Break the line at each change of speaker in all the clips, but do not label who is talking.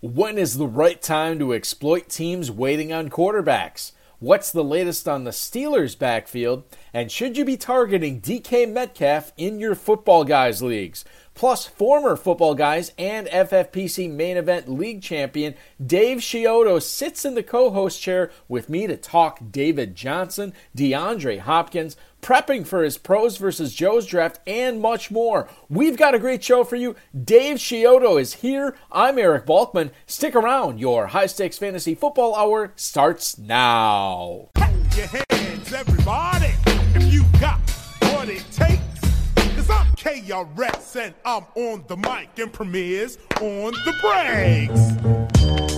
When is the right time to exploit teams waiting on quarterbacks? What's the latest on the Steelers' backfield? And should you be targeting DK Metcalf in your football guys leagues? Plus, former football guys and FFPC main event league champion Dave Chiodo sits in the co host chair with me to talk David Johnson, DeAndre Hopkins, prepping for his pros versus Joe's draft, and much more. We've got a great show for you. Dave Chiodo is here. I'm Eric Balkman. Stick around. Your high stakes fantasy football hour starts now.
Hold your hands, everybody, if you got what it takes. Cause I'm KRS and I'm on the mic and premieres on the breaks.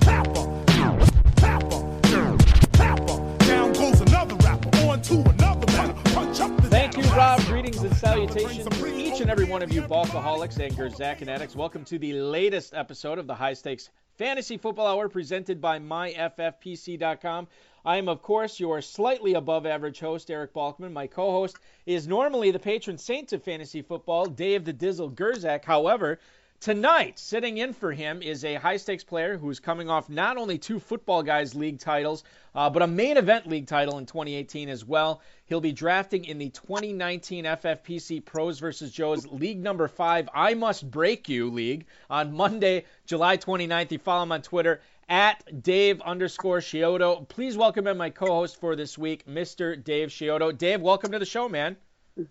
Greetings and salutations to each and every one of you Balkaholics and Gerzak addicts. Welcome to the latest episode of the High Stakes Fantasy Football Hour presented by MyFFPC.com. I am, of course, your slightly above average host, Eric Balkman. My co host is normally the patron saint of fantasy football, Dave the Dizzle Gerzak. However, Tonight, sitting in for him is a high stakes player who's coming off not only two Football Guys League titles, uh, but a main event league title in 2018 as well. He'll be drafting in the 2019 FFPC Pros vs. Joe's League Number 5 I Must Break You League on Monday, July 29th. You follow him on Twitter at Dave underscore Chiodo. Please welcome in my co host for this week, Mr. Dave Chiodo. Dave, welcome to the show, man.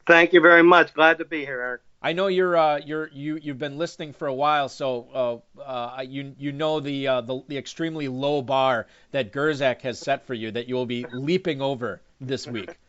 Thank you very much. Glad to be here, Eric.
I know you're uh, you're you you've been listening for a while, so uh, uh, you you know the, uh, the the extremely low bar that Gerzak has set for you that you will be leaping over this week.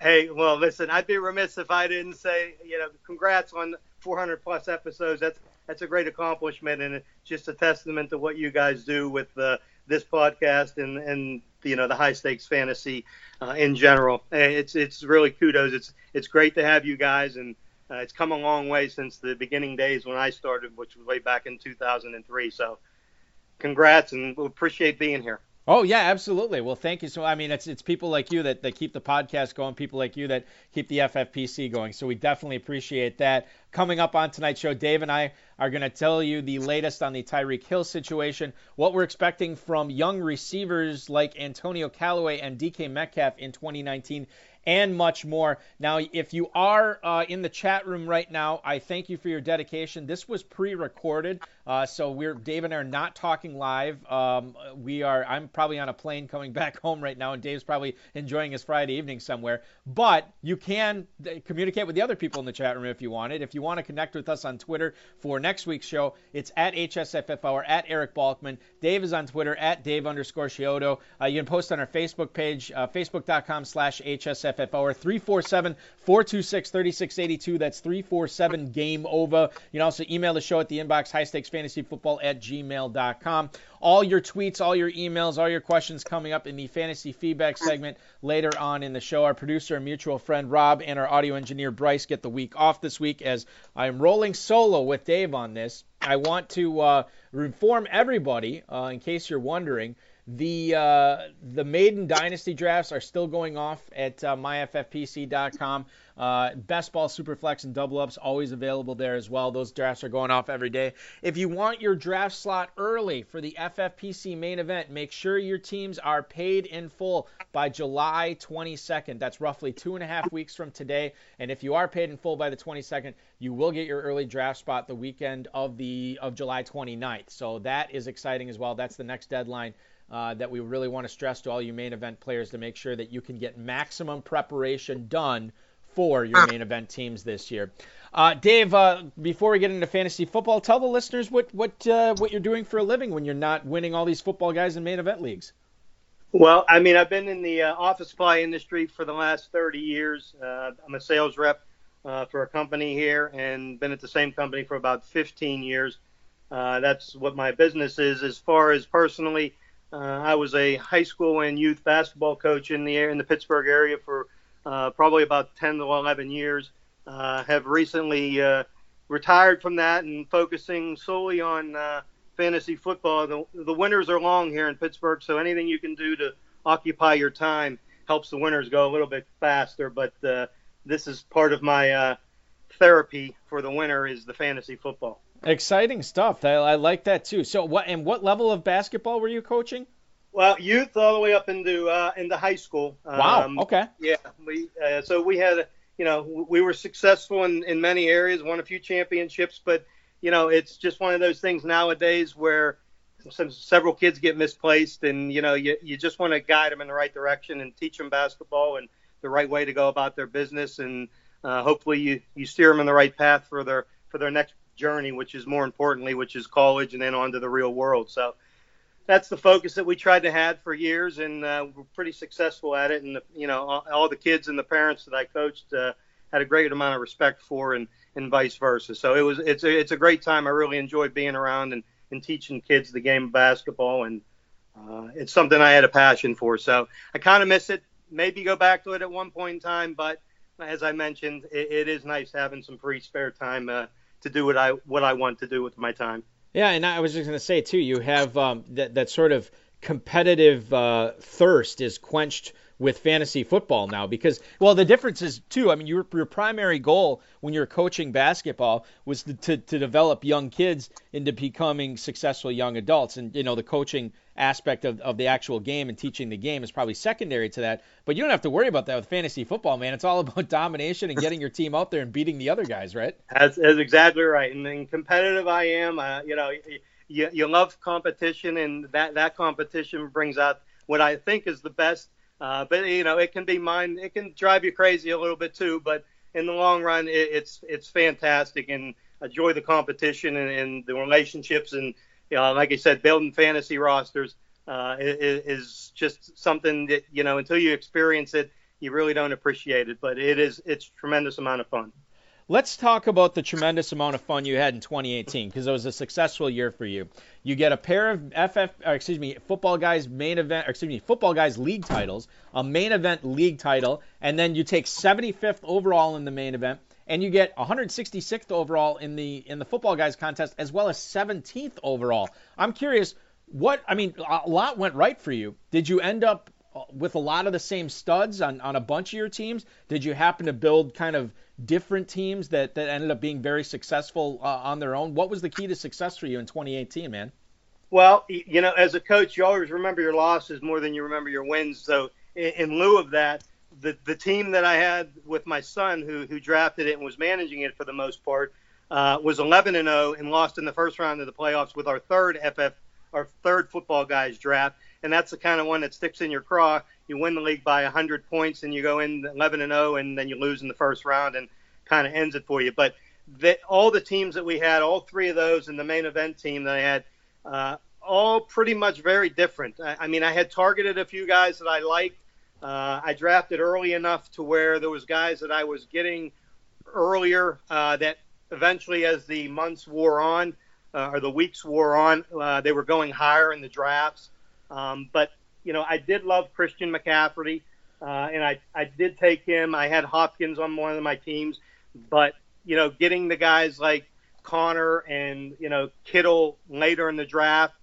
Hey, well, listen, I'd be remiss if I didn't say, you know, congrats on 400 plus episodes. That's that's a great accomplishment, and it's just a testament to what you guys do with uh, this podcast and and you know the high stakes fantasy uh, in general. It's it's really kudos. It's it's great to have you guys, and uh, it's come a long way since the beginning days when I started, which was way back in 2003. So, congrats, and we appreciate being here.
Oh yeah, absolutely. Well, thank you. So I mean, it's it's people like you that, that keep the podcast going, people like you that keep the FFPC going. So we definitely appreciate that. Coming up on tonight's show, Dave and I are going to tell you the latest on the Tyreek Hill situation, what we're expecting from young receivers like Antonio Callaway and DK Metcalf in 2019, and much more. Now, if you are uh, in the chat room right now, I thank you for your dedication. This was pre-recorded, uh, so we're Dave and I are not talking live. Um, we are. I'm probably on a plane coming back home right now, and Dave's probably enjoying his Friday evening somewhere. But you can uh, communicate with the other people in the chat room if you want it. If you want to connect with us on Twitter for next week's show, it's at HSFF Hour at Eric Balkman. Dave is on Twitter at Dave underscore Chiodo. Uh, you can post on our Facebook page, uh, facebook.com HSFF Hour, 347 426 3682. That's 347 Game Over. You can also email the show at the inbox, high stakes fantasy football at gmail.com. All your tweets, all your emails, all your questions coming up in the fantasy feedback segment later on in the show. Our producer and mutual friend Rob and our audio engineer Bryce get the week off this week as I'm rolling solo with Dave on this. I want to uh, inform everybody, uh, in case you're wondering, the uh, the maiden dynasty drafts are still going off at uh, myffpc.com. Uh, best ball, superflex, and double ups always available there as well. Those drafts are going off every day. If you want your draft slot early for the FFPC main event, make sure your teams are paid in full by July 22nd. That's roughly two and a half weeks from today. And if you are paid in full by the 22nd, you will get your early draft spot the weekend of the of July 29th. So that is exciting as well. That's the next deadline uh, that we really want to stress to all you main event players to make sure that you can get maximum preparation done for your main event teams this year. Uh, Dave, uh, before we get into fantasy football, tell the listeners what what uh, what you're doing for a living when you're not winning all these football guys in main event leagues.
Well, I mean, I've been in the uh, office supply industry for the last 30 years. Uh, I'm a sales rep uh, for a company here and been at the same company for about 15 years. That's what my business is. As far as personally, uh, I was a high school and youth basketball coach in the in the Pittsburgh area for uh, probably about 10 to 11 years. have recently retired from that and focusing solely on fantasy football. The, the winters are long here in Pittsburgh, so anything you can do to occupy your time helps the winters go a little bit faster. But uh, this is part of my uh, therapy for the winter is the fantasy football.
Exciting stuff. I, I like that too. So, what and what level of basketball were you coaching?
Well, youth all the way up into uh, into high school.
Wow. Um, okay.
Yeah. We uh, so we had you know we were successful in in many areas, won a few championships, but you know, it's just one of those things nowadays where some, several kids get misplaced, and you know, you you just want to guide them in the right direction and teach them basketball and the right way to go about their business, and uh, hopefully you you steer them in the right path for their for their next journey, which is more importantly, which is college and then on to the real world. So that's the focus that we tried to have for years, and uh, we're pretty successful at it. And you know, all, all the kids and the parents that I coached uh, had a great amount of respect for, and and vice versa. So it was it's a, it's a great time. I really enjoyed being around and, and teaching kids the game of basketball, and uh, it's something I had a passion for. So I kind of miss it. Maybe go back to it at one point in time, but as I mentioned, it, it is nice having some free spare time uh, to do what I what I want to do with my time.
Yeah, and I was just going to say too, you have um, that that sort of competitive uh, thirst is quenched with fantasy football now because well the difference is too i mean your, your primary goal when you're coaching basketball was to, to, to develop young kids into becoming successful young adults. And you know the coaching aspect of, of the actual game and teaching the game is probably secondary to that. But you don't have to worry about that with fantasy football man. It's all about domination and getting your team out there and beating the other guys right?
That's, that's exactly right. And competitive i am. Uh, you know you, you love competition and that that competition brings out what i think is the best uh, but you know, it can be mind. It can drive you crazy a little bit too. But in the long run, it, it's it's fantastic and enjoy the competition and, and the relationships and you know, like I said, building fantasy rosters uh, is, is just something that you know until you experience it, you really don't appreciate it. But it is it's tremendous amount of fun.
Let's talk about the tremendous amount of fun you had in 2018 because it was a successful year for you. You get a pair of FF, or uh, excuse me, football guys main event, excuse me, football guys league titles, a main event league title, and then you take 75th overall in the main event, and you get 166th overall in the in the football guys contest, as well as 17th overall. I'm curious, what I mean, a lot went right for you. Did you end up uh, with a lot of the same studs on on a bunch of your teams? Did you happen to build kind of different teams that, that ended up being very successful uh, on their own. What was the key to success for you in 2018, man?
Well, you know, as a coach, you always remember your losses more than you remember your wins. So, in, in lieu of that, the the team that I had with my son, who who drafted it and was managing it for the most part, uh, was 11 and 0 and lost in the first round of the playoffs with our third FF, our third football guys draft, and that's the kind of one that sticks in your craw you win the league by 100 points and you go in 11 and 0 and then you lose in the first round and kind of ends it for you. But the, all the teams that we had, all three of those, and the main event team that I had, uh, all pretty much very different. I, I, mean, I had targeted a few guys that I liked. Uh, I drafted early enough to where there was guys that I was getting earlier uh, that eventually, as the months wore on uh, or the weeks wore on, uh, they were going higher in the drafts. Um, but you know, I did love Christian McCaffrey, uh, and I I did take him. I had Hopkins on one of my teams, but you know, getting the guys like Conner and you know Kittle later in the draft,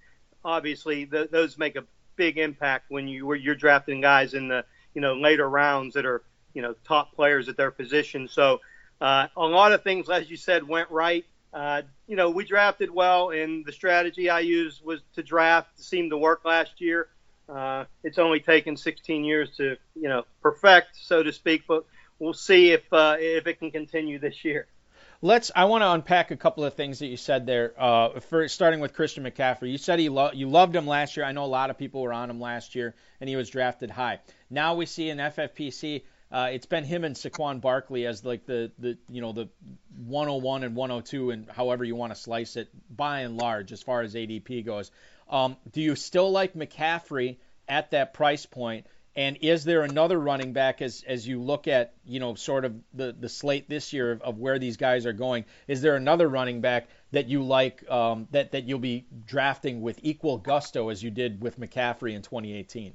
obviously the, those make a big impact when you were you're drafting guys in the you know later rounds that are you know top players at their position. So uh, a lot of things, as you said, went right. Uh, you know, we drafted well, and the strategy I used was to draft seemed to work last year. Uh, it's only taken 16 years to, you know, perfect, so to speak. But we'll see if uh, if it can continue this year.
Let's. I want to unpack a couple of things that you said there. Uh, for starting with Christian McCaffrey, you said he lo- you loved him last year. I know a lot of people were on him last year, and he was drafted high. Now we see in FFPC uh, it's been him and Saquon Barkley as like the the you know the 101 and 102 and however you want to slice it by and large as far as ADP goes. Um, do you still like McCaffrey at that price point? And is there another running back as as you look at you know sort of the the slate this year of, of where these guys are going? Is there another running back that you like um, that that you'll be drafting with equal gusto as you did with McCaffrey in 2018?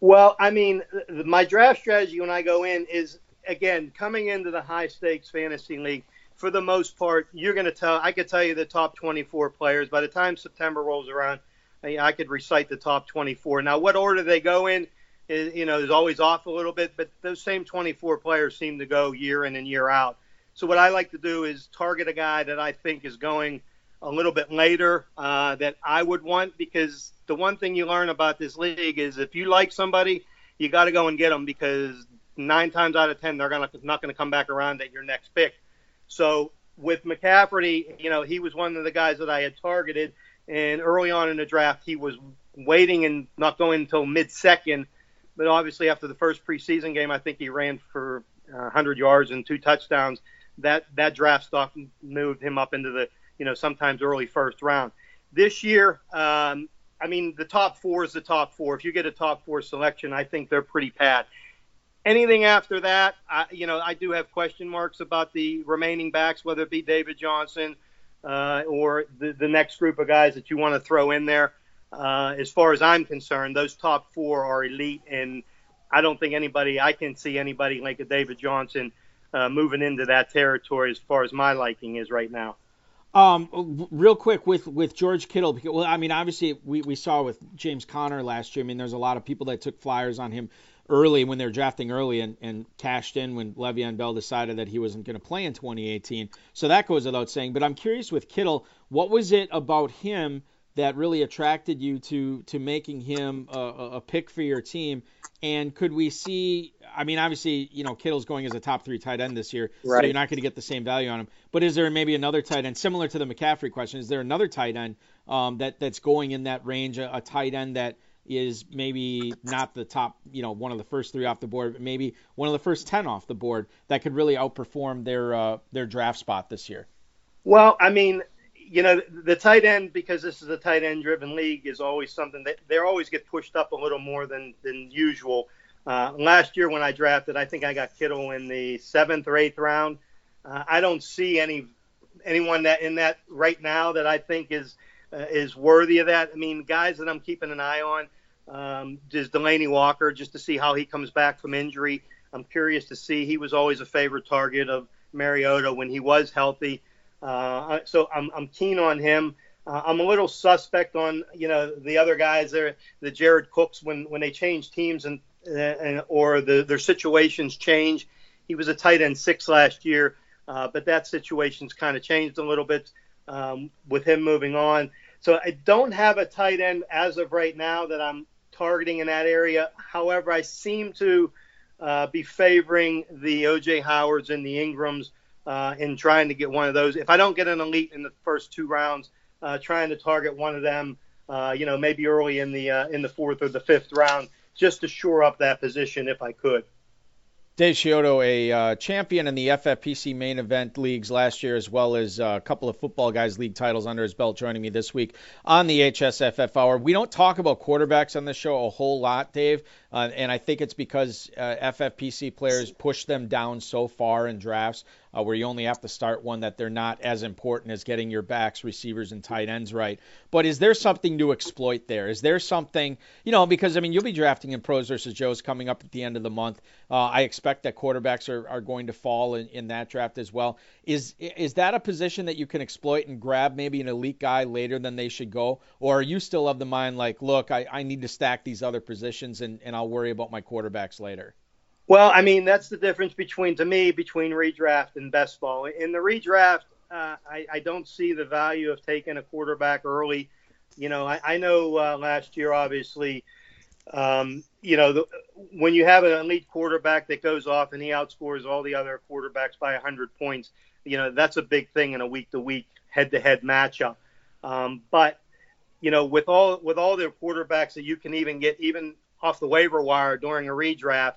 Well, I mean, my draft strategy when I go in is again coming into the high stakes fantasy league. For the most part, you're going to tell. I could tell you the top 24 players. By the time September rolls around, I could recite the top 24. Now, what order they go in, is, you know, is always off a little bit. But those same 24 players seem to go year in and year out. So what I like to do is target a guy that I think is going a little bit later uh, that I would want because the one thing you learn about this league is if you like somebody, you got to go and get them because nine times out of ten they're gonna not going to come back around at your next pick. So with McCaffrey, you know he was one of the guys that I had targeted, and early on in the draft he was waiting and not going until mid second. But obviously after the first preseason game, I think he ran for 100 yards and two touchdowns. That that draft stock moved him up into the you know sometimes early first round. This year, um, I mean, the top four is the top four. If you get a top four selection, I think they're pretty pat. Anything after that, I, you know, I do have question marks about the remaining backs, whether it be David Johnson uh, or the, the next group of guys that you want to throw in there. Uh, as far as I'm concerned, those top four are elite, and I don't think anybody, I can see anybody like a David Johnson uh, moving into that territory as far as my liking is right now.
Um, real quick with with George Kittle, because, well, I mean, obviously we, we saw with James Conner last year. I mean, there's a lot of people that took flyers on him early when they were drafting early and, and cashed in when Le'Veon Bell decided that he wasn't going to play in 2018. So that goes without saying. But I'm curious with Kittle, what was it about him that really attracted you to to making him a, a pick for your team? And could we see? I mean, obviously, you know, Kittle's going as a top three tight end this year, right. so you're not going to get the same value on him. But is there maybe another tight end similar to the McCaffrey question? Is there another tight end um, that that's going in that range, a, a tight end that is maybe not the top, you know, one of the first three off the board, but maybe one of the first ten off the board that could really outperform their uh, their draft spot this year?
Well, I mean, you know, the tight end because this is a tight end driven league is always something that they always get pushed up a little more than than usual. Uh, last year when I drafted, I think I got Kittle in the seventh or eighth round. Uh, I don't see any anyone that in that right now that I think is uh, is worthy of that. I mean, guys that I'm keeping an eye on um, is Delanie Walker just to see how he comes back from injury. I'm curious to see. He was always a favorite target of Mariota when he was healthy. Uh, so I'm, I'm keen on him. Uh, I'm a little suspect on you know the other guys there, the Jared Cooks when when they change teams and, and or the, their situations change. He was a tight end six last year, uh, but that situation's kind of changed a little bit um, with him moving on. So I don't have a tight end as of right now that I'm targeting in that area. However, I seem to uh, be favoring the OJ Howards and the Ingrams uh, in trying to get one of those. If I don't get an elite in the first two rounds, uh, trying to target one of them, uh, you know, maybe early in the uh, in the fourth or the fifth round, just to shore up that position if I could.
Dave Chiodo, a uh, champion in the FFPC main event leagues last year, as well as uh, a couple of football guys league titles under his belt, joining me this week on the HSFF Hour. We don't talk about quarterbacks on this show a whole lot, Dave, uh, and I think it's because uh, FFPC players push them down so far in drafts uh, where you only have to start one that they're not as important as getting your backs, receivers, and tight ends right. But is there something to exploit there? Is there something, you know, because I mean, you'll be drafting in pros versus Joes coming up at the end of the month. Uh, I expect that quarterbacks are, are going to fall in, in that draft as well. Is is that a position that you can exploit and grab maybe an elite guy later than they should go, or are you still of the mind like, look, I, I need to stack these other positions and, and I'll worry about my quarterbacks later?
Well, I mean, that's the difference between, to me, between redraft and best ball. In the redraft, uh, I, I, don't see the value of taking a quarterback early. You know, I, I know uh, last year, obviously, um, you know, the, when you have an elite quarterback that goes off and he outscores all the other quarterbacks by 100 points, you know, that's a big thing in a week to week head to head matchup. Um, but, you know, with all with all the quarterbacks that you can even get even off the waiver wire during a redraft,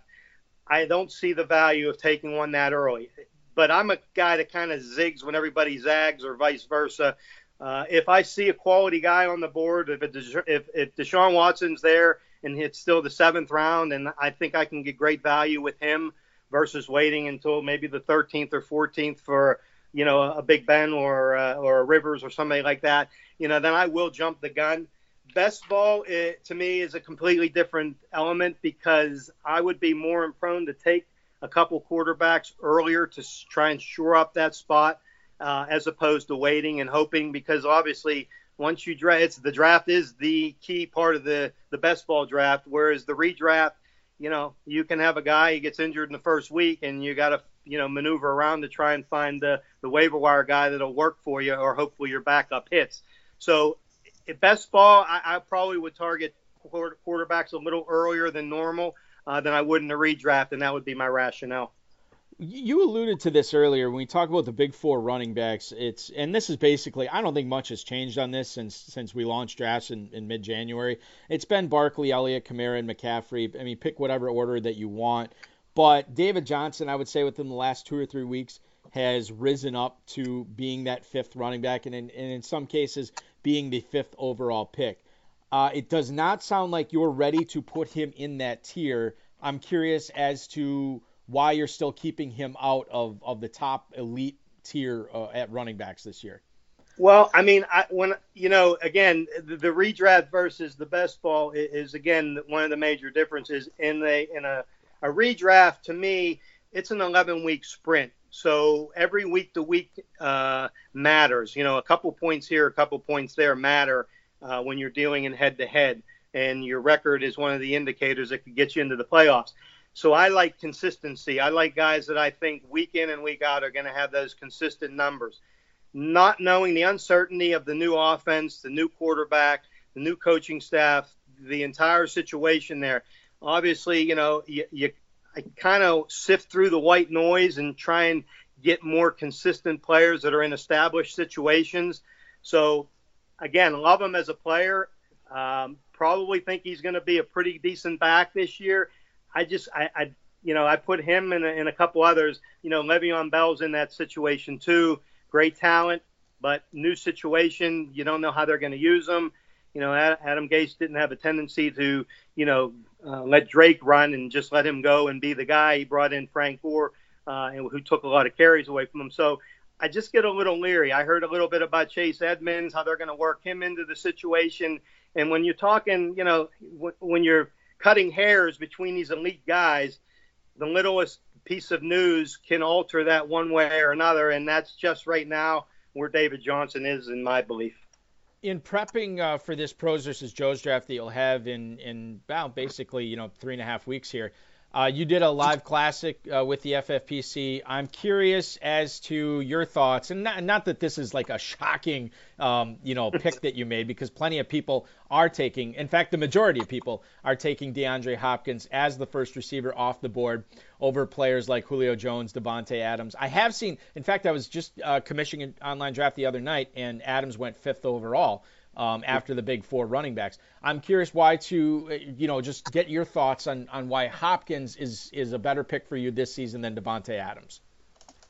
I don't see the value of taking one that early. But I'm a guy that kind of zigs when everybody zags, or vice versa. Uh, if I see a quality guy on the board, if, it, if if Deshaun Watson's there and it's still the seventh round, and I think I can get great value with him versus waiting until maybe the 13th or 14th for you know a Big Ben or uh, or a Rivers or somebody like that, you know, then I will jump the gun. Best ball it, to me is a completely different element because I would be more prone to take a couple quarterbacks earlier to try and shore up that spot uh, as opposed to waiting and hoping because obviously once you draft, it's the draft is the key part of the the best ball draft. Whereas the redraft, you know, you can have a guy he gets injured in the first week, and you got to you know maneuver around to try and find the the waiver wire guy that'll work for you, or hopefully your backup hits. So, at best ball, I, I probably would target quarterbacks a little earlier than normal uh, than I would in a redraft, and that would be my rationale.
You alluded to this earlier when we talk about the big four running backs. It's and this is basically I don't think much has changed on this since since we launched drafts in, in mid January. It's been Barkley, Elliott, Kamara, and McCaffrey. I mean, pick whatever order that you want. But David Johnson, I would say within the last two or three weeks, has risen up to being that fifth running back, and in, and in some cases being the fifth overall pick. Uh, it does not sound like you're ready to put him in that tier. I'm curious as to why you're still keeping him out of, of the top elite tier uh, at running backs this year.
Well, I mean, I, when you know, again, the, the, redraft versus the best ball is, is, again one of the major differences in a in a, a redraft. To me, it's an 11 week sprint, so every week to week uh, matters. You know, a couple points here, a couple points there matter uh, when you're dealing in head to head, and your record is one of the indicators that could get you into the playoffs. So I like consistency. I like guys that I think week in and week out are going to have those consistent numbers. Not knowing the uncertainty of the new offense, the new quarterback, the new coaching staff, the entire situation there. Obviously, you know, you, you kind of sift through the white noise and try and get more consistent players that are in established situations. So, again, love him as a player. Um, probably think he's going to be a pretty decent back this year. I just I, I you know I put him and a, couple others. You know, Le'Veon Bell's in that situation too. Great talent, but new situation. You don't know how they're going to use them. You know, Adam Gase didn't have a tendency to you know uh, let Drake run and just let him go and be the guy. He brought in Frank Gore, uh, who took a lot of carries away from him. So I just get a little leery. I heard a little bit about Chase Edmonds, how they're going to work him into the situation. And when you're talking, you know, when you're cutting hairs between these elite guys, the littlest piece of news can alter that one way or another, and that's just right now where David Johnson is, in my belief.
In prepping uh, for this pros versus Joe's draft that you'll have in in about basically you know three and a half weeks here, uh, you did a live classic uh, with the FFPC. I'm curious as to your thoughts, and not, not that this is like a shocking, um, you know, pick that you made, because plenty of people are taking. In fact, the majority of people are taking DeAndre Hopkins as the first receiver off the board over players like Julio Jones, Davante Adams. I have seen. In fact, I was just uh, commissioning an online draft the other night, and Adams went fifth overall um, after the big four running backs. I'm curious why to, you know, just get your thoughts on, on why Hopkins is is a better pick for you this season than Davante Adams.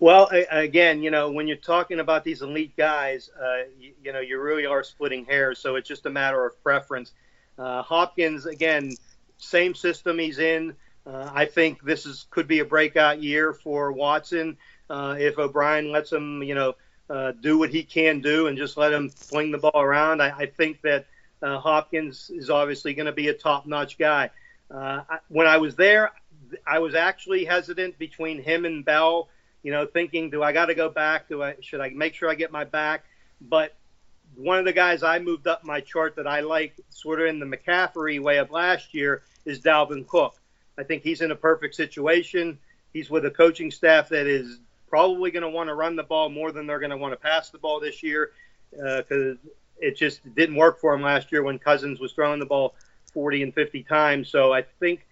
Well, again, you know, when you're talking about these elite guys, uh, you, you, know, you really are splitting hairs. So it's just a matter of preference. Uh, Hopkins, again, same system he's in. Uh, I think this is could be a breakout year for Watson uh, if O'Brien lets him, you know, uh, do what he can do and just let him fling the ball around. I, I think that uh, Hopkins is obviously going to be a top-notch guy. Uh, I, when I was there, I was actually hesitant between him and Bell. You know, thinking, do I got to go back? Do I should I make sure I get my back? But one of the guys I moved up my chart that I like, sort of in the McCaffrey way of last year, is Dalvin Cook. I think he's in a perfect situation. He's with a coaching staff that is probably going to want to run the ball more than they're going to want to pass the ball this year because uh, it just didn't work for him last year when Cousins was throwing the ball 40 and 50 times. So I think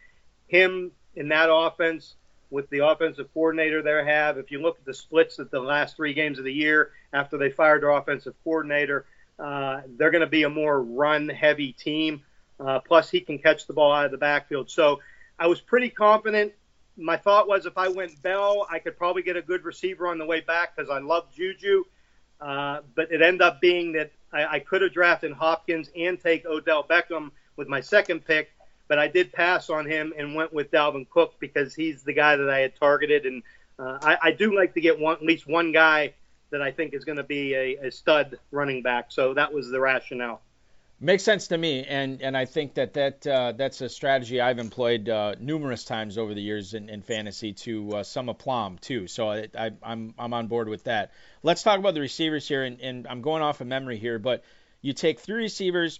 him in that offense with the offensive coordinator they have, if you look at the splits at the last three games of the year after they fired their offensive coordinator, uh, they're going to be a more run heavy team. Uh, plus, he can catch the ball out of the backfield. So I was pretty confident my thought was if I went Bell, I could probably get a good receiver on the way back because I love Juju. Uh, but it ended up being that I, I could have drafted Hopkins and take Odell Beckham with my second pick, but I did pass on him and went with Dalvin Cook because he's the guy that I had targeted. And uh, I, I do like to get one, at least one guy that I think is going to be a, a stud running back. So that was the rationale.
Makes sense to me, and and I think that that uh, that's a strategy I've employed uh, numerous times over the years in, in fantasy to uh, some aplomb too. So I, I, I'm I'm on board with that. Let's talk about the receivers here, and, and I'm going off of memory here, but you take three receivers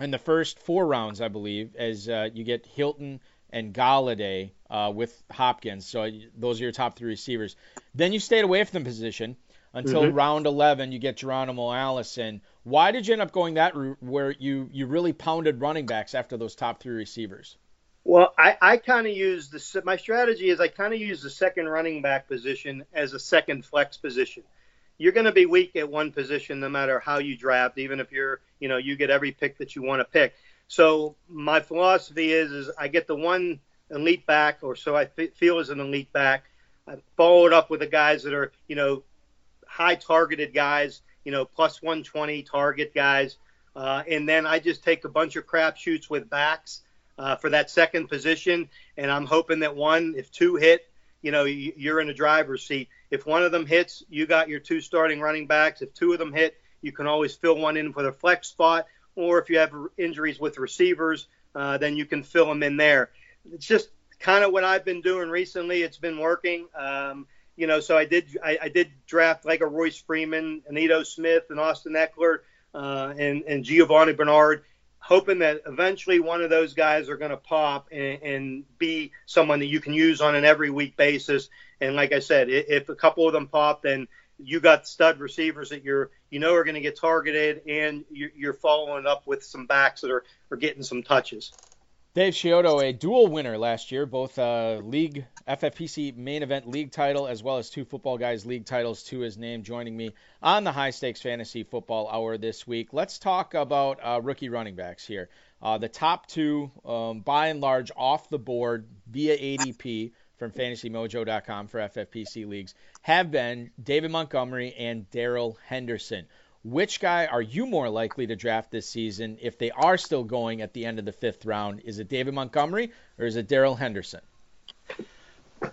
in the first four rounds, I believe, as uh, you get Hilton and Golladay uh, with Hopkins. So those are your top three receivers. Then you stayed away from the position until mm-hmm. round 11. You get Geronimo Allison. Why did you end up going that route where you you really pounded running backs after those top three receivers?
Well, I, I kind of use the my strategy is I kind of use the second running back position as a second flex position. You're going to be weak at one position no matter how you draft, even if you're you know you get every pick that you want to pick. So my philosophy is is I get the one elite back, or so I feel is an elite back. I follow it up with the guys that are you know high targeted guys you know, plus 120 target guys. Uh, and then I just take a bunch of crapshoots with backs uh, for that second position. And I'm hoping that one, if two hit, you know, you're in the driver's seat. If one of them hits, you got your two starting running backs. If two of them hit, you can always fill one in for the flex spot. Or if you have injuries with receivers, uh, then you can fill them in there. It's just kind of what I've been doing recently. It's been working. Um, you know, so I did I, I did draft like a Royce Freeman, Ito Smith, and Austin Ekeler, uh, and and Giovani Bernard, hoping that eventually one of those guys are going to pop and, and, be someone that you can use on an every week basis. And like I said, if a couple of them pop, then you got stud receivers that you're you know are going to get targeted, and you're following up with some backs that are are getting some touches.
Dave Chiodo, a dual winner last year, both uh, league FFPC main event league title as well as two football guys league titles to his name, joining me on the high stakes fantasy football hour this week. Let's talk about uh, rookie running backs here. Uh, the top two, um, by and large, off the board via ADP from FantasyMojo.com for FFPC leagues have been David Montgomery and Darrell Henderson. Which guy are you more likely to draft this season if they are still going at the end of the fifth round? Is it David Montgomery or is it Darrell Henderson?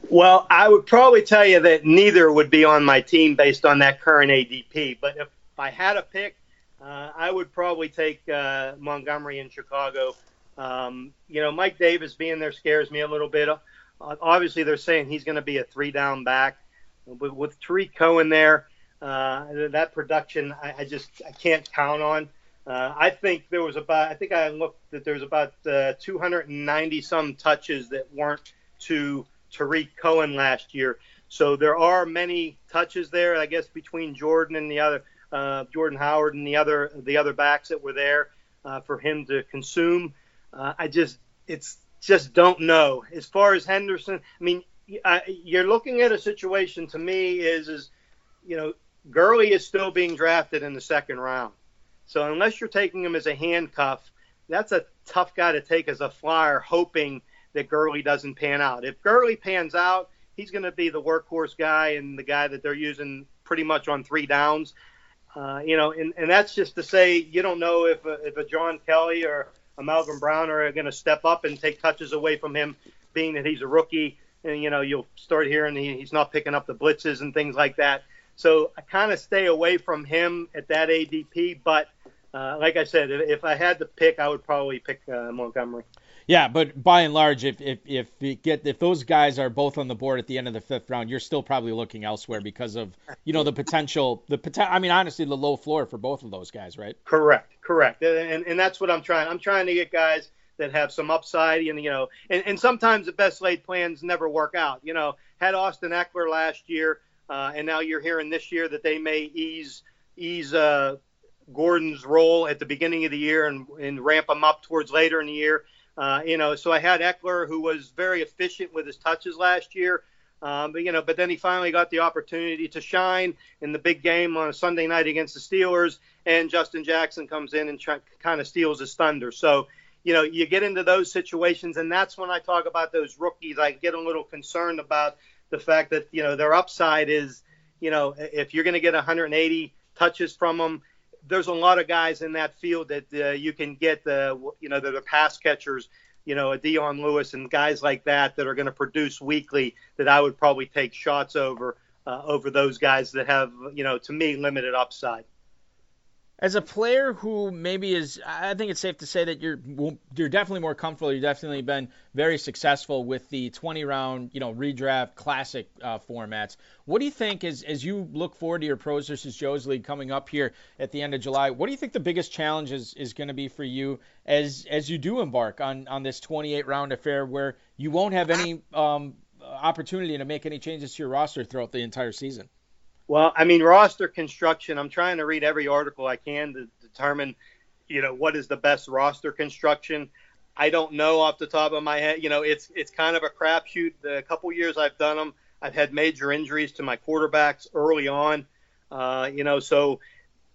Well, I would probably tell you that neither would be on my team based on that current ADP. But if I had a pick, uh, I would probably take uh, Montgomery in Chicago. Um, you know, Mike Davis being there scares me a little bit. Uh, obviously, they're saying he's going to be a three down back. But with Tarik Cohen there, uh, that production, I, I, just I can't count on. Uh, I think there was about I think I looked that there was about uh, 290 some touches that weren't to Tarik Cohen last year. So there are many touches there, I guess, between Jordan and the other uh, Jordan Howard and the other the other backs that were there uh, for him to consume. Uh, I just it's just don't know. As far as Henderson, I mean, I, you're looking at a situation to me is is you know Gurley is still being drafted in the second round. So unless you're taking him as a handcuff, that's a tough guy to take as a flyer, hoping that Gurley doesn't pan out. If Gurley pans out, he's going to be the workhorse guy and the guy that they're using pretty much on three downs. Uh, you know, and, and that's just to say you don't know if a, if a John Kelly or a Malcolm Brown are going to step up and take touches away from him, being that he's a rookie. And you know, you'll start hearing he, he's not picking up the blitzes and things like that. So I kind of stay away from him at that ADP. But uh, like I said, if I had to pick, I would probably pick uh, Montgomery.
Yeah, but by and large, if if if get if those guys are both on the board at the end of the fifth round, you're still probably looking elsewhere because of you know the potential the potential. I mean, honestly, the low floor for both of those guys, right?
Correct, correct, and and that's what I'm trying. I'm trying to get guys that have some upside, and you know, and, and sometimes the best laid plans never work out. You know, had Austin Ekeler last year. Uh, and now you're hearing this year that they may ease ease uh, Gordon's role at the beginning of the year and, and ramp him up towards later in the year. Uh, you know, so I had Ekeler, who was very efficient with his touches last year. Um, but you know, but then he finally got the opportunity to shine in the big game on a Sunday night against the Steelers, and Justin Jackson comes in and kind of steals his thunder. So, you know, you get into those situations, and that's when I talk about those rookies. I get a little concerned about the fact that you know their upside is, you know, if you're going to get 180 touches from them, there's a lot of guys in that field that uh, you can get the, you know, are pass catchers. You know, a Dion Lewis and guys like that that are going to produce weekly that I would probably take shots over uh, over those guys that have, you know, to me limited upside
as a player who maybe is I think it's safe to say that you're you're definitely more comfortable you've definitely been very successful with the 20 round you know redraft classic uh, formats. What do you think as as you look forward to your pros versus joe's league coming up here at the end of july what do you think the biggest challenge is, is going to be for you as as you do embark on on this 28 round affair where you won't have any um, opportunity to make any changes to your roster throughout the entire season
well, I mean, roster construction. I'm trying to read every article I can to determine, you know, what is the best roster construction. I don't know off the top of my head. You know, it's it's kind of a crapshoot. The couple years I've done them, I've had major injuries to my quarterbacks early on. Uh, you know, so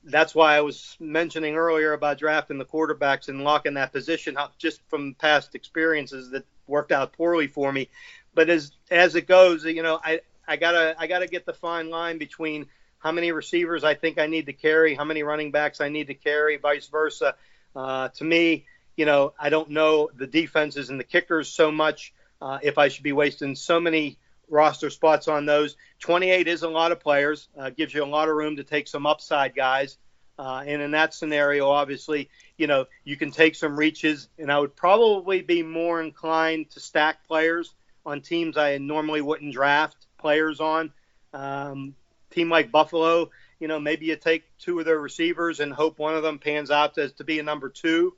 that's why I was mentioning earlier about drafting the quarterbacks and locking that position up just from past experiences that worked out poorly for me. But as as it goes, you know, I I gotta I gotta get the fine line between how many receivers I think I need to carry, how many running backs I need to carry, vice versa. Uh, to me, you know, I don't know the defenses and the kickers so much. Uh, if I should be wasting so many roster spots on those, 28 is a lot of players. Uh, gives you a lot of room to take some upside guys. Uh, and in that scenario, obviously, you know, you can take some reaches, and I would probably be more inclined to stack players on teams I normally wouldn't draft players on. Um, team like Buffalo, you know, maybe you take two of their receivers and hope one of them pans out to, to be a number two.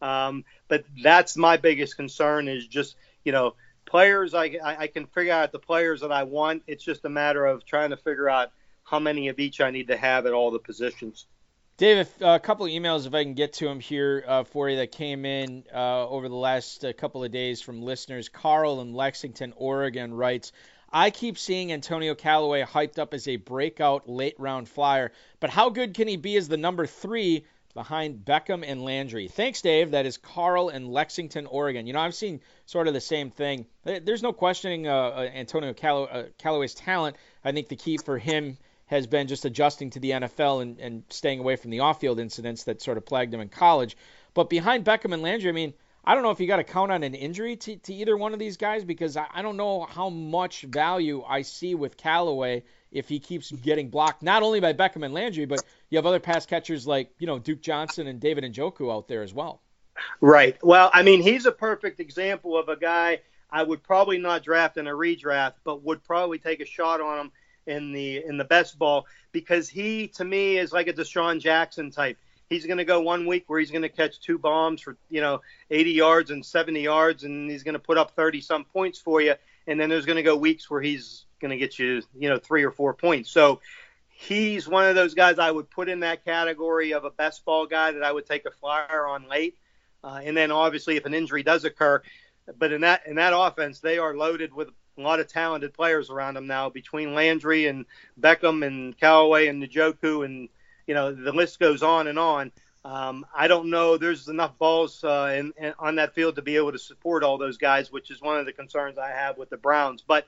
Um, but that's my biggest concern is just, you know, players. I, I can figure out the players that I want. It's just a matter of trying to figure out how many of each I need to have at all the positions.
Dave, a couple of emails, if I can get to them here uh, for you, that came in uh, over the last uh, couple of days from listeners. Carl in Lexington, Oregon writes, I keep seeing Antonio Callaway hyped up as a breakout late round flyer, but how good can he be as the number three behind Beckham and Landry? Thanks, Dave. That is Carl in Lexington, Oregon. You know, I've seen sort of the same thing. There's no questioning uh, uh Antonio Call- uh, Callaway's talent. I think the key for him has been just adjusting to the NFL and, and staying away from the off field incidents that sort of plagued him in college. But behind Beckham and Landry, I mean, I don't know if you got to count on an injury to, to either one of these guys because I, I don't know how much value I see with Callaway if he keeps getting blocked not only by Beckham and Landry, but you have other pass catchers like you know Duke Johnson and David Njoku out there as well.
Right. Well, I mean, he's a perfect example of a guy I would probably not draft in a redraft, but would probably take a shot on him in the in the best ball because he to me is like a DeSean Jackson type he's going to go one week where he's going to catch two bombs for you know 80 yards and 70 yards, and he's going to put up 30 some points for you. And then there's going to go weeks where he's going to get you you know three or four points. So he's one of those guys I would put in that category of a best ball guy that I would take a flyer on late. Uh, and then obviously if an injury does occur, but in that in that offense they are loaded with a lot of talented players around them now between Landry and Beckham and Callaway and Njoku and you know, the list goes on and on. Um, I don't know. There's enough balls uh, in, in, on that field to be able to support all those guys, which is one of the concerns I have with the Browns. But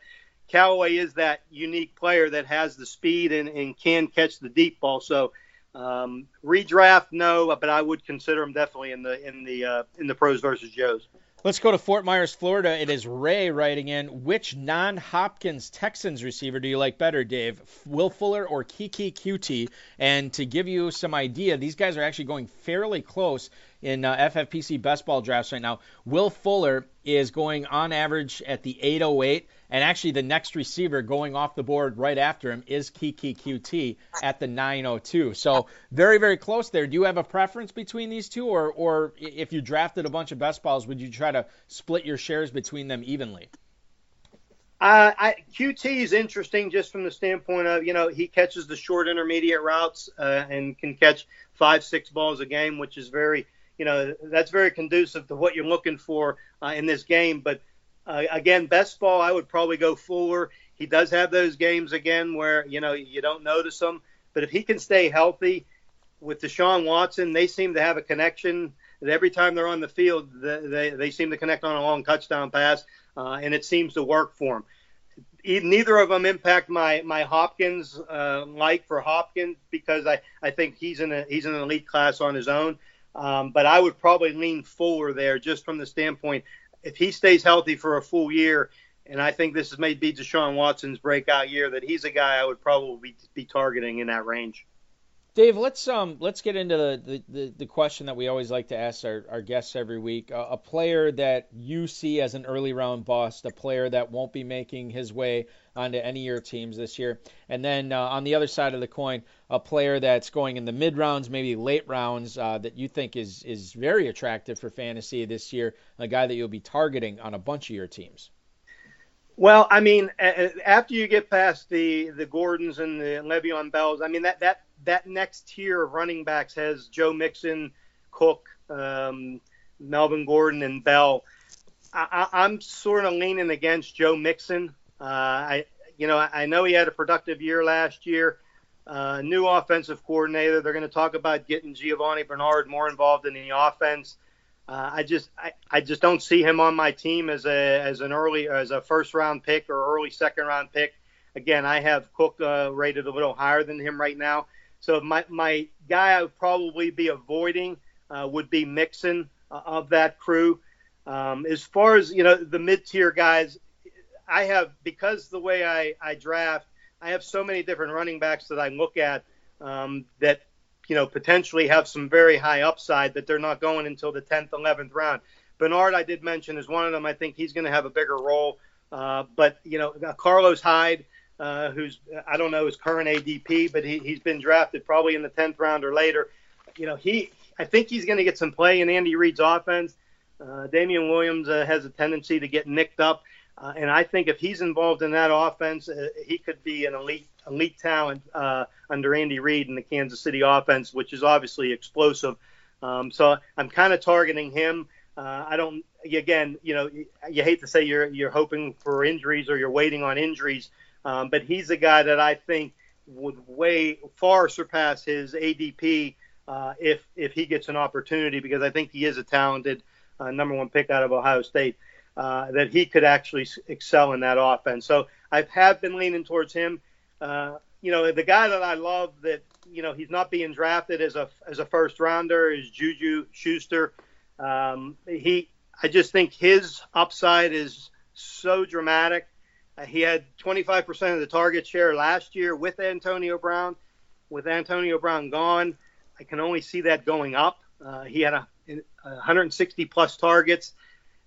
Callaway is that unique player that has the speed and, and can catch the deep ball. So um, redraft, no, but I would consider him definitely in the in the uh, in the pros versus Joes.
Let's go to Fort Myers, Florida. It is Ray writing in. Which non Hopkins Texans receiver do you like better, Dave? Will Fuller or Keke Coutee? And to give you some idea, these guys are actually going fairly close in uh, FFPC best ball drafts right now. Will Fuller is going on average at the 808, and actually the next receiver going off the board right after him is Keke Coutee at the 902. So very very close there. Do you have a preference between these two, or or if you drafted a bunch of best balls, would you try to split your shares between them evenly?
Uh, I, Coutee is interesting just from the standpoint of you know he catches the short intermediate routes uh, and can catch five six balls a game, which is very you know that's very conducive to what you're looking for uh, in this game. But uh, again, best ball, I would probably go Fuller. He does have those games again where you know you don't notice him, but if he can stay healthy with Deshaun Watson, they seem to have a connection that every time they're on the field, they, they seem to connect on a long touchdown pass, uh, and it seems to work for them. Neither of them impact my my Hopkins uh, like for Hopkins because I, I think he's in a he's in an elite class on his own. Um, but I would probably lean Fuller there just from the standpoint if he stays healthy for a full year, and I think this is may be Deshaun Watson's breakout year, that he's a guy I would probably be targeting in that range.
Dave, let's um let's get into the, the, the, question that we always like to ask our, our guests every week. Uh, a player that you see as an early round bust, a player that won't be making his way onto any of your teams this year, and then uh, on the other side of the coin, a player that's going in the mid rounds, maybe late rounds, uh, that you think is is very attractive for fantasy this year, a guy that you'll be targeting on a bunch of your teams.
Well, I mean, after you get past the the Gordons and the Le'Veon Bells, I mean that that that next tier of running backs has Joe Mixon, Cook, um, Melvin Gordon, and Bell. I, am sort of leaning against Joe Mixon. Uh, I, you know, I know he had a productive year last year. Uh, new offensive coordinator. They're going to talk about getting Giovani Bernard more involved in the offense. Uh, I just I, I just don't see him on my team as a as an early as a first round pick or early second round pick. Again, I have Cook uh, rated a little higher than him right now. So my my guy I would probably be avoiding uh, would be Mixon uh, of that crew. Um, as far as you know, the mid tier guys, I have because the way I, I draft, I have so many different running backs that I look at um, that you know, potentially have some very high upside that they're not going until the 10th, 11th round. Bernard, I did mention, is one of them. I think he's going to have a bigger role. Uh, but, you know, Carlos Hyde, uh, who's, I don't know his current ADP, but he, he's been drafted probably in the 10th round or later. You know, he, I think he's going to get some play in Andy Reid's offense. Uh, Damien Williams uh, has a tendency to get nicked up. Uh, and I think if he's involved in that offense, uh, he could be an elite elite talent uh, under Andy Reid in the Kansas City offense, which is obviously explosive. Um, so I'm kind of targeting him. Uh, I don't. Again, you know, you hate to say you're you're hoping for injuries or you're waiting on injuries, um, but he's a guy that I think would way far surpass his ADP uh, if if he gets an opportunity because I think he is a talented uh, number one pick out of Ohio State. Uh, that he could actually excel in that offense. So I have been leaning towards him. Uh, you know, the guy that I love that you know he's not being drafted as a as a first rounder is Juju Schuster. Um, he, I just think his upside is so dramatic. Uh, he had 25% of the target share last year with Antonio Brown. With Antonio Brown gone, I can only see that going up. Uh, he had a, a 160 plus targets.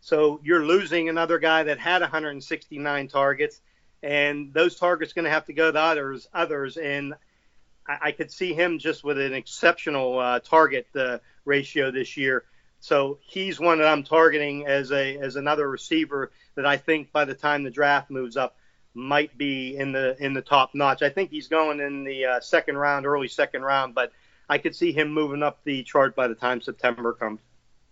So you're losing another guy that had 169 targets and those targets going to have to go to others. Others, and I, I could see him just with an exceptional uh, target uh, ratio this year. So he's one that I'm targeting as a as another receiver that I think by the time the draft moves up might be in the in the top notch. I think he's going in the uh, second round, early second round, but I could see him moving up the chart by the time September comes.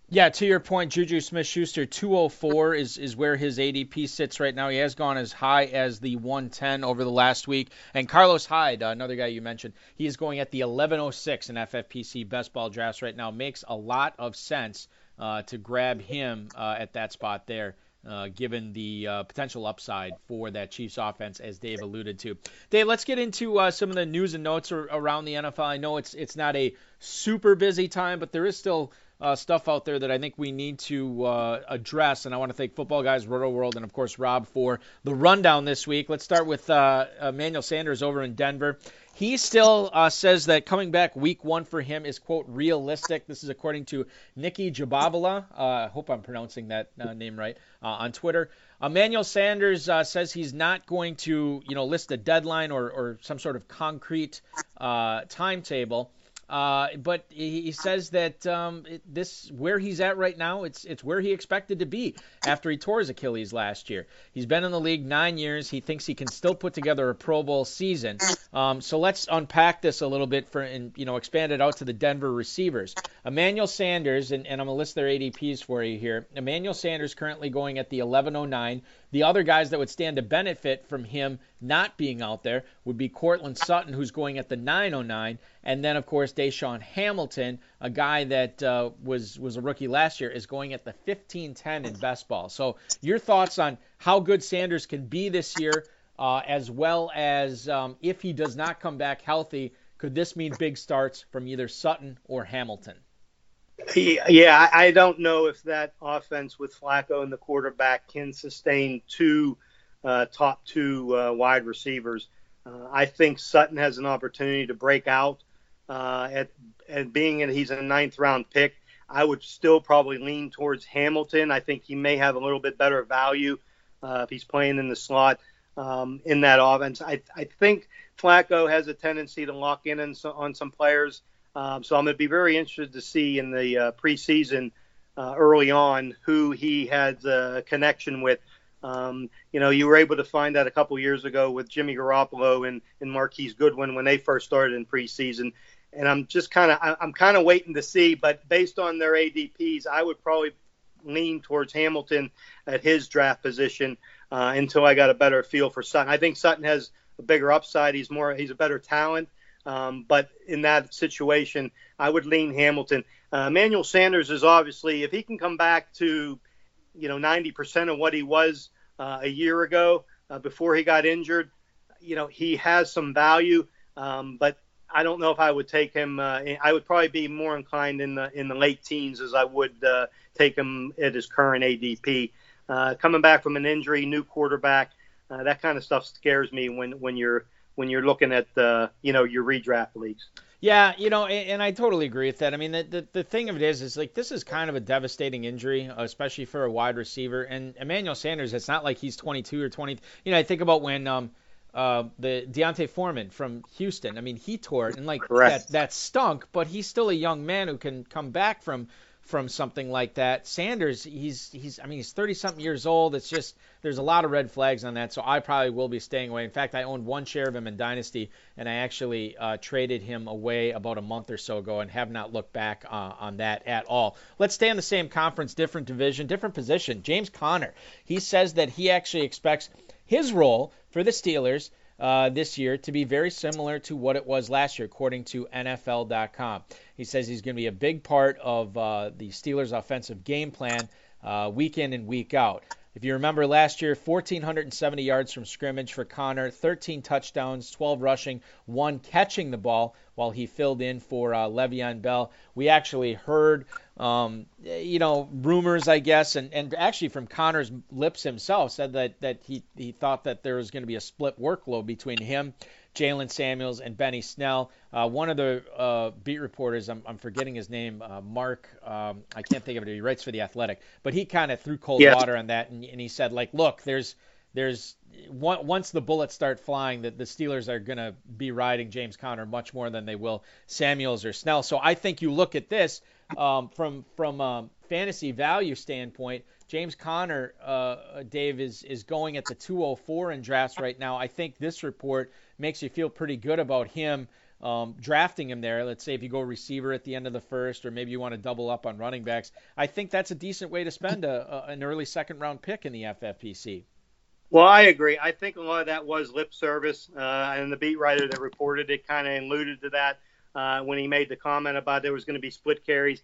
Yeah, to your point, Juju Smith Schuster 204 is, is where his ADP sits right now. He has gone as high as the 110 over the last week. And Carlos Hyde, uh, another guy you mentioned, he is going at the 1106 in FFPC best ball drafts right now. Makes a lot of sense uh, to grab him uh, at that spot there. Uh, given the uh, potential upside for that Chiefs offense, as Dave alluded to. Dave, let's get into uh, some of the news and notes around the NFL. I know it's it's not a super busy time, but there is still uh, stuff out there that I think we need to uh, address. And I want to thank Footballguys, Roto World, and of course Rob for the rundown this week. Let's start with uh, Emmanuel Sanders over in Denver. He still uh, says that coming back week one for him is, quote, realistic. This is according to Nicki Jhabvala. Uh, I hope I'm pronouncing that uh, name right on Twitter. Emmanuel Sanders uh, says he's not going to, you know, list a deadline or, or some sort of concrete uh, timetable. Uh, but he, says that um, this where he's at right now, it's it's where he expected to be after he tore his Achilles last year. He's been in the league nine years. He thinks he can still put together a Pro Bowl season. Um, so let's unpack this a little bit for and you know expand it out to the Denver receivers. Emmanuel Sanders, and, and I'm gonna list their ADPs for you here. Emmanuel Sanders currently going at the 1109. The other guys that would stand to benefit from him not being out there would be Courtland Sutton, who's going at the 909, and then of course DaeSean Hamilton, a guy that uh, was was a rookie last year, is going at the 15-10 in best ball. So your thoughts on how good Sanders can be this year, uh, as well as um, if he does not come back healthy, could this mean big starts from either Sutton or Hamilton?
Yeah, I don't know if that offense with Flacco and the quarterback can sustain two uh, top two uh, wide receivers. Uh, I think Sutton has an opportunity to break out uh, at, at being that he's a ninth round pick. I would still probably lean towards Hamilton. I think he may have a little bit better value uh, if he's playing in the slot um, in that offense. I, I think Flacco has a tendency to lock in on some players. Um, so I'm going to be very interested to see in the uh, preseason uh, early on who he had a connection with. Um, you know, you were able to find that a couple years ago with Jimmy Garoppolo and, and Marquise Goodwin when they first started in preseason. And I'm just kind of I'm kind of waiting to see. But based on their ADPs, I would probably lean towards Hamilton at his draft position uh, until I got a better feel for Sutton. I think Sutton has a bigger upside. He's more he's a better talent. Um, but in that situation, I would lean Hamilton. Uh, Emmanuel Sanders is obviously, if he can come back to, you know, 90% of what he was uh, a year ago uh, before he got injured. You know, he has some value, um, but I don't know if I would take him. Uh, I would probably be more inclined in the in the late teens as I would uh, take him at his current ADP. Uh, coming back from an injury, new quarterback, uh, that kind of stuff scares me when when you're when you're looking at the you know your redraft leagues.
Yeah, you know, and, and, I totally agree with that. I mean, the, the, the thing of it is, is like this is kind of a devastating injury, especially for a wide receiver. And Emmanuel Sanders, it's not like he's 22 or 20. You know, I think about when um, uh, the D'Onta Foreman from Houston. I mean, he tore it, and like
Correct.
that that stunk. But he's still a young man who can come back from from something like that. Sanders, he's he's I mean he's 30 something years old. It's just there's a lot of red flags on that, so I probably will be staying away. In fact, I owned one share of him in Dynasty, and I actually uh, traded him away about a month or so ago, and have not looked back uh, on that at all. Let's stay in the same conference, different division, different position. James Conner, he says that he actually expects his role for the Steelers uh, this year to be very similar to what it was last year, according to NFL.com. He says he's going to be a big part of uh, the Steelers' offensive game plan uh, week in and week out. If you remember last year, 1,470 yards from scrimmage for Conner, 13 touchdowns, 12 rushing, one catching the ball while he filled in for uh, Le'Veon Bell. We actually heard, um, you know, rumors, I guess, and, and actually from Conner's lips himself said that, that he, he thought that there was going to be a split workload between him Jaylen Samuels and Benny Snell. Uh, one of the uh, beat reporters, I'm, I'm, forgetting his name, uh, Mark, um, I can't think of it. He writes for the Athletic, but he kind of threw cold
yes.
water on that, and, and, he said, like, look, there's there's once the bullets start flying, that the Steelers are going to be riding James Conner much more than they will Samuels or Snell. So I think you look at this um, from from a fantasy value standpoint. James Conner, uh, Dave, is is going at the 204 in drafts right now. I think this report makes you feel pretty good about him um, drafting him there. Let's say if you go receiver at the end of the first, or maybe you want to double up on running backs. I think that's a decent way to spend a, a, an early second round pick in the FFPC.
Well, I agree. I think a lot of that was lip service, uh, and the beat writer that reported it kind of alluded to that uh, when he made the comment about there was going to be split carries.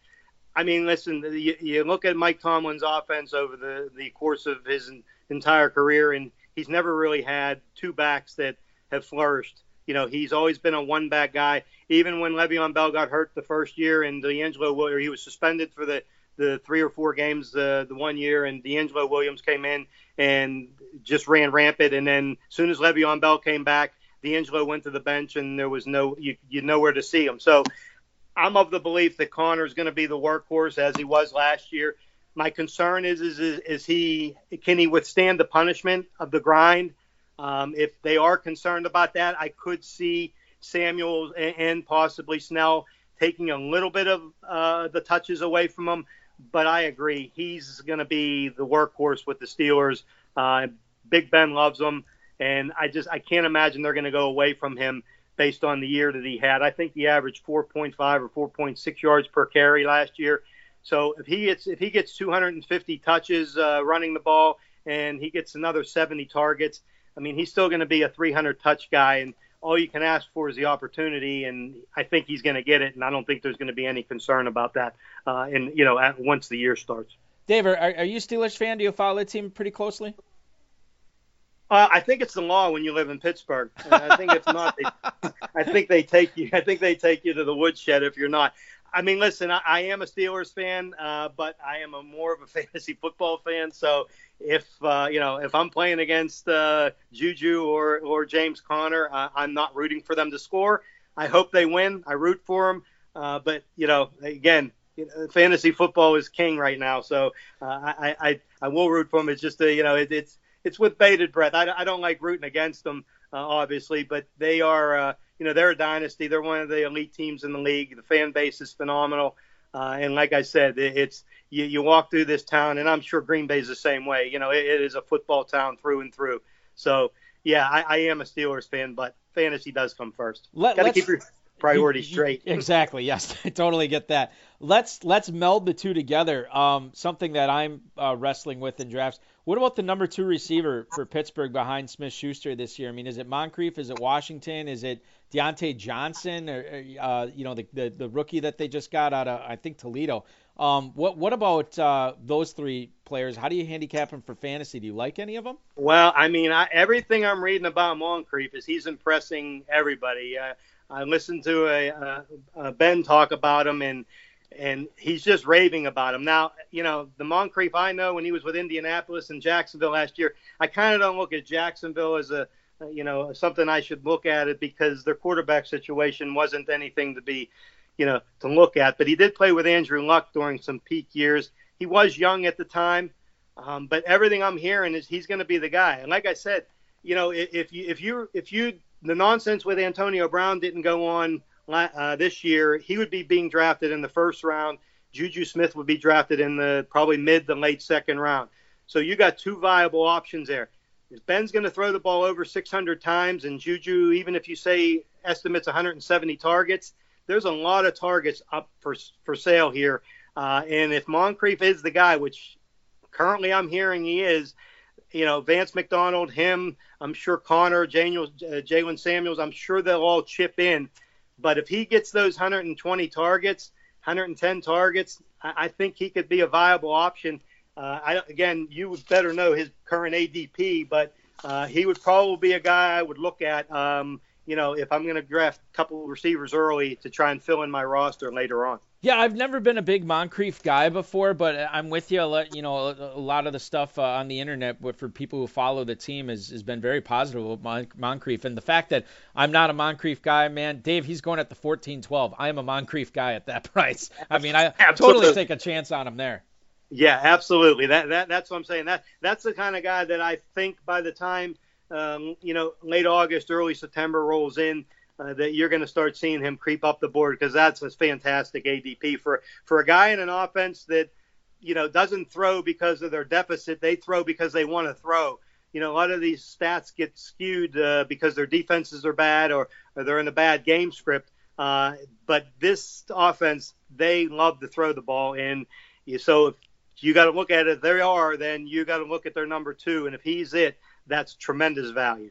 I mean, listen, you, you, look at Mike Tomlin's offense over the, the course of his entire career, and he's never really had two backs that have flourished. You know, he's always been a one back guy. Even when Le'Veon Bell got hurt the first year and DeAngelo Williams, he was suspended for the, the three or four games uh, the one year, and DeAngelo Williams came in and just ran rampant. And then as soon as Le'Veon Bell came back, DeAngelo went to the bench, and there was no you you nowhere to see him. So I'm of the belief that Conner is going to be the workhorse as he was last year. My concern is, is is is he can he withstand the punishment of the grind? Um, if they are concerned about that, I could see Samuel and possibly Snell taking a little bit of uh, the touches away from him. But I agree, he's going to be the workhorse with the Steelers. Uh, Big Ben loves him, and I just I can't imagine they're going to go away from him based on the year that he had. I think he averaged 4.5 or 4.6 yards per carry last year. So if he gets if he gets 250 touches uh, running the ball and he gets another 70 targets, I mean he's still going to be a 300 touch guy. And all you can ask for is the opportunity, and I think he's going to get it. And I don't think there's going to be any concern about that. Uh, and you know, at, once the year starts.
Dave, are, are you a Steelers fan? Do you follow the team pretty closely?
Uh, I think it's the law when you live in Pittsburgh. I think if not, they, I think they take you. I think they take you to the woodshed if you're not. I mean, listen, I, I am a Steelers fan, uh, but I am a more of a fantasy football fan. So if uh, you know if I'm playing against uh, Juju or or James Conner, I'm not rooting for them to score. I hope they win. I root for them. Uh, but you know, again, you know, fantasy football is king right now. So uh, I, I I will root for them. It's just a, you know it, it's it's with bated breath. I, I don't like rooting against them, obviously, but they are, uh, you know, they're a dynasty. They're one of the elite teams in the league. The fan base is phenomenal. Uh, and like I said, it, it's you, you walk through this town, and I'm sure Green Bay's the same way. You know, it, it is a football town through and through. So yeah, I, I am a Steelers fan, but fantasy does come first. Got to keep your priorities straight.
exactly. Yes, I totally get that. Let's let's meld the two together. Um, something that I'm uh, wrestling with in drafts. What about the number two receiver for Pittsburgh behind Smith Schuster this year? I mean, is it Moncrief? Is it Washington? Is it Diontae Johnson? Or uh, you know, the, the, the rookie that they just got out of I think Toledo. Um, what what about uh, those three players? How do you handicap them for fantasy? Do you like any of them?
Well, I mean, I, everything I'm reading about Moncrief is he's impressing everybody. Uh, I listened to a, a, a Ben talk about him and and he's just raving about him. Now, you know, the Moncrief I know when he was with Indianapolis and Jacksonville last year, I kind of don't look at Jacksonville as a, you know, something I should look at it because their quarterback situation wasn't anything to be, you know, to look at. But he did play with Andrew Luck during some peak years. He was young at the time, um, but everything I'm hearing is he's going to be the guy. And like I said, you know, if you if you if you the nonsense with Antonio Brown didn't go on uh, this year, he would be being drafted in the first round. Juju Smith would be drafted in the probably mid to late second round. So you got two viable options there. If Ben's going to throw the ball over 600 times, and Juju, even if you say estimates 170 targets, there's a lot of targets up for for sale here. Uh, and if Moncrief is the guy, which currently I'm hearing he is, you know, Vance McDonald, him, I'm sure Conner, Jaylen, uh, Samuels, I'm sure they'll all chip in but if he gets those 120 targets, 110 targets, I, I think he could be a viable option. Uh, I, again, you would better know his current ADP, but uh, he would probably be a guy I would look at. Um, you know, if I'm going to draft a couple of receivers early to try and fill in my roster later on.
Yeah, I've never been a big Moncrief guy before, but I'm with you. You know, a lot of the stuff uh, on the internet for people who follow the team has, has been very positive about Moncrief. And the fact that I'm not a Moncrief guy, man, Dave, he's going at the 14-12. I am a Moncrief guy at that price. I mean, I totally take a chance on him there.
Yeah, absolutely. That that that's what I'm saying. That that's the kind of guy that I think by the time um, you know late August, early September rolls in uh, that you're going to start seeing him creep up the board because that's a fantastic ADP for for a guy in an offense that you know doesn't throw because of their deficit. They throw because they want to throw. You know, a lot of these stats get skewed uh, because their defenses are bad or, or they're in a bad game script. Uh, but this offense, they love to throw the ball, and so if you got to look at it. They are, then you got to look at their number two, and if he's it, that's tremendous value.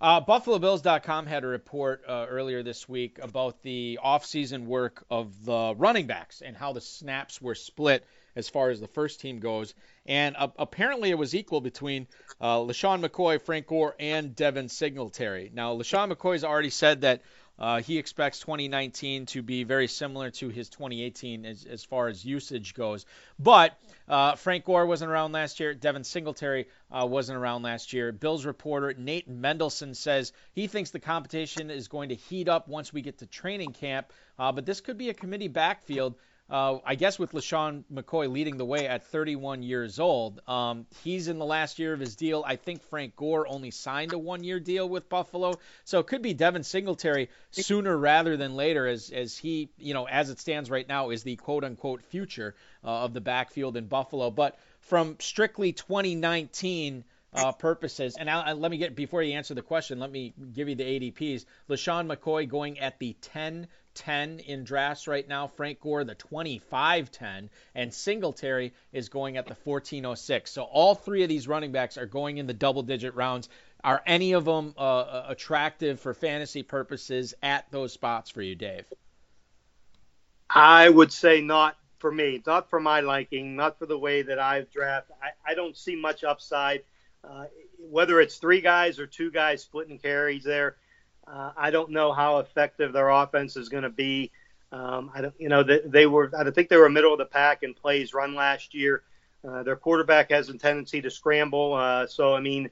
Uh, BuffaloBills.com had a report uh, earlier this week about the offseason work of the running backs and how the snaps were split as far as the first team goes. And uh, apparently it was equal between uh, LeSean McCoy, Frank Gore, and Devin Singletary. Now, LeSean McCoy's already said that uh, he expects 2019 to be very similar to his 2018 as, as far as usage goes. But uh, Frank Gore wasn't around last year. Devin Singletary uh, wasn't around last year. Bills reporter Nate Mendelson says he thinks the competition is going to heat up once we get to training camp. Uh, but this could be a committee backfield uh, I guess with LeSean McCoy leading the way at 31 years old. Um, he's in the last year of his deal. I think Frank Gore only signed a one year deal with Buffalo. So it could be Devin Singletary sooner rather than later, as, as he, you know, as it stands right now, is the quote unquote future uh, of the backfield in Buffalo. But from strictly 2019, uh, purposes. And I'll, let me get before you answer the question, let me give you the ADPs. LeSean McCoy going at the 10 10 in drafts right now. Frank Gore, the 25 10. And Singletary is going at the 1406. So all three of these running backs are going in the double digit rounds. Are any of them uh, attractive for fantasy purposes at those spots for you, Dave?
I would say not for me, not for my liking, not for the way that I've drafted. I, I don't see much upside. Uh, whether it's three guys or two guys splitting carries there, uh, I don't know how effective their offense is going to be. Um, I don't, you know, they, they, were. I think they were middle of the pack in plays run last year. Uh, their quarterback has a tendency to scramble. Uh, so I mean,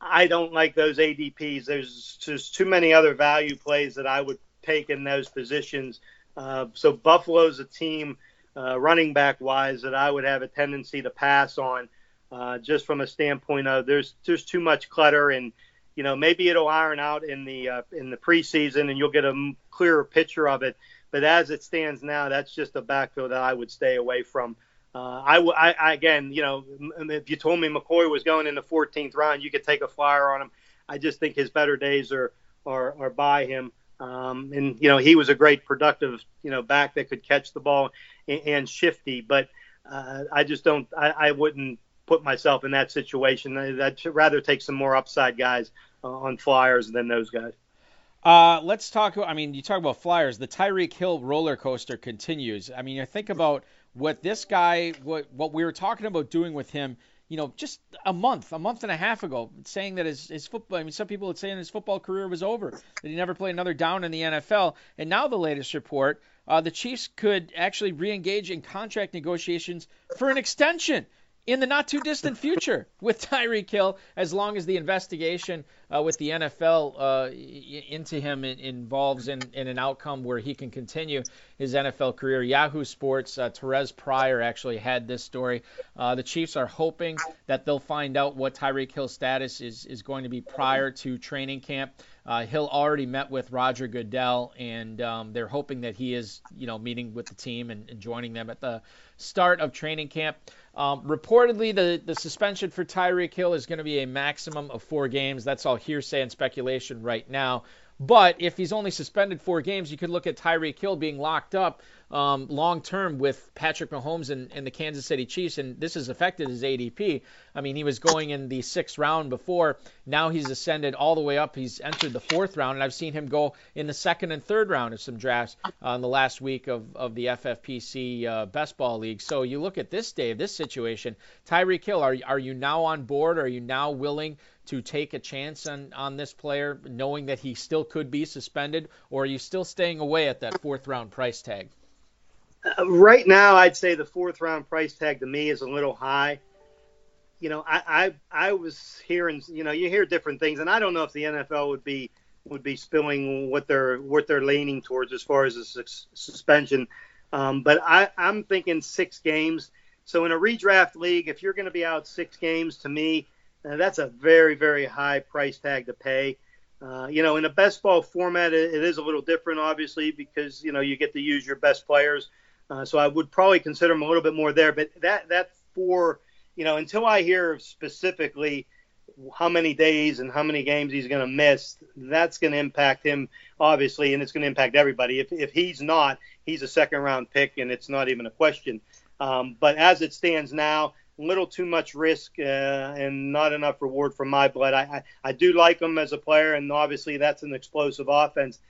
I don't like those ADPs. There's just too many other value plays that I would take in those positions. Uh, so Buffalo's a team, uh, running back wise, that I would have a tendency to pass on, uh, just from a standpoint of there's there's too much clutter, and you know maybe it'll iron out in the uh, in the preseason, and you'll get a clearer picture of it. But as it stands now, that's just a backfield that I would stay away from. Uh, I, I, again, you know, if you told me McCoy was going in the 14th round, you could take a flyer on him. I just think his better days are are, are by him. Um, and you know, he was a great productive, you know, back that could catch the ball and, and shifty. But uh, I just don't. I, I wouldn't put myself in that situation. I'd rather take some more upside guys on flyers than those guys.
Uh, let's talk. I mean, you talk about flyers. The Tyreek Hill roller coaster continues. I mean, you think about what this guy, what what we were talking about doing with him. You know, just a month, a month and a half ago, saying that his, his football. I mean, some people would say his football career was over, that he never played another down in the NFL. And now the latest report, uh, the Chiefs could actually re-engage in contract negotiations for an extension in the not too distant future with Tyreek Hill, as long as the investigation uh, with the NFL uh, into him involves in, in, an outcome where he can continue his NFL career. Yahoo Sports, uh, Terez Paylor actually had this story. Uh, the Chiefs are hoping that they'll find out what Tyreek Hill's status is, is going to be prior to training camp. Uh, Hill already met with Roger Goodell, and um, they're hoping that he is, you know, meeting with the team and, and joining them at the start of training camp. Um, reportedly, the, the suspension for Tyreek Hill is going to be a maximum of four games. That's all hearsay and speculation right now. But if he's only suspended four games, you could look at Tyreek Hill being locked up um, long term with Patrick Mahomes and, and, the Kansas City Chiefs, and this has affected his ADP. I mean, he was going in the sixth round before. Now he's ascended all the way up. He's entered the fourth round, and I've seen him go in the second and third round of some drafts uh, in the last week of, of the FFPC uh, Best Ball League. So you look at this, Dave, this situation. Tyreek Hill, are, are you now on board? Are you now willing to take a chance on, on this player, knowing that he still could be suspended, or are you still staying away at that fourth round price tag?
Uh, right now, I'd say the fourth round price tag to me is a little high. You know, I, I I was hearing, you know, you hear different things, and I don't know if the NFL would be would be spilling what they're what they're leaning towards as far as a su- suspension. Um, but I, I'm thinking six games. So in a redraft league, if you're going to be out six games, to me, uh, that's a very very high price tag to pay. Uh, you know, in a best ball format, it, it is a little different, obviously, because you know you get to use your best players. Uh, so I would probably consider him a little bit more there. But that that for you know until I hear specifically how many days and how many games he's going to miss, that's going to impact him obviously, and it's going to impact everybody. If if he's not, he's a second round pick, and it's not even a question. Um, but as it stands now, little too much risk uh, and not enough reward for my blood. I, I I do like him as a player, and obviously that's an explosive offense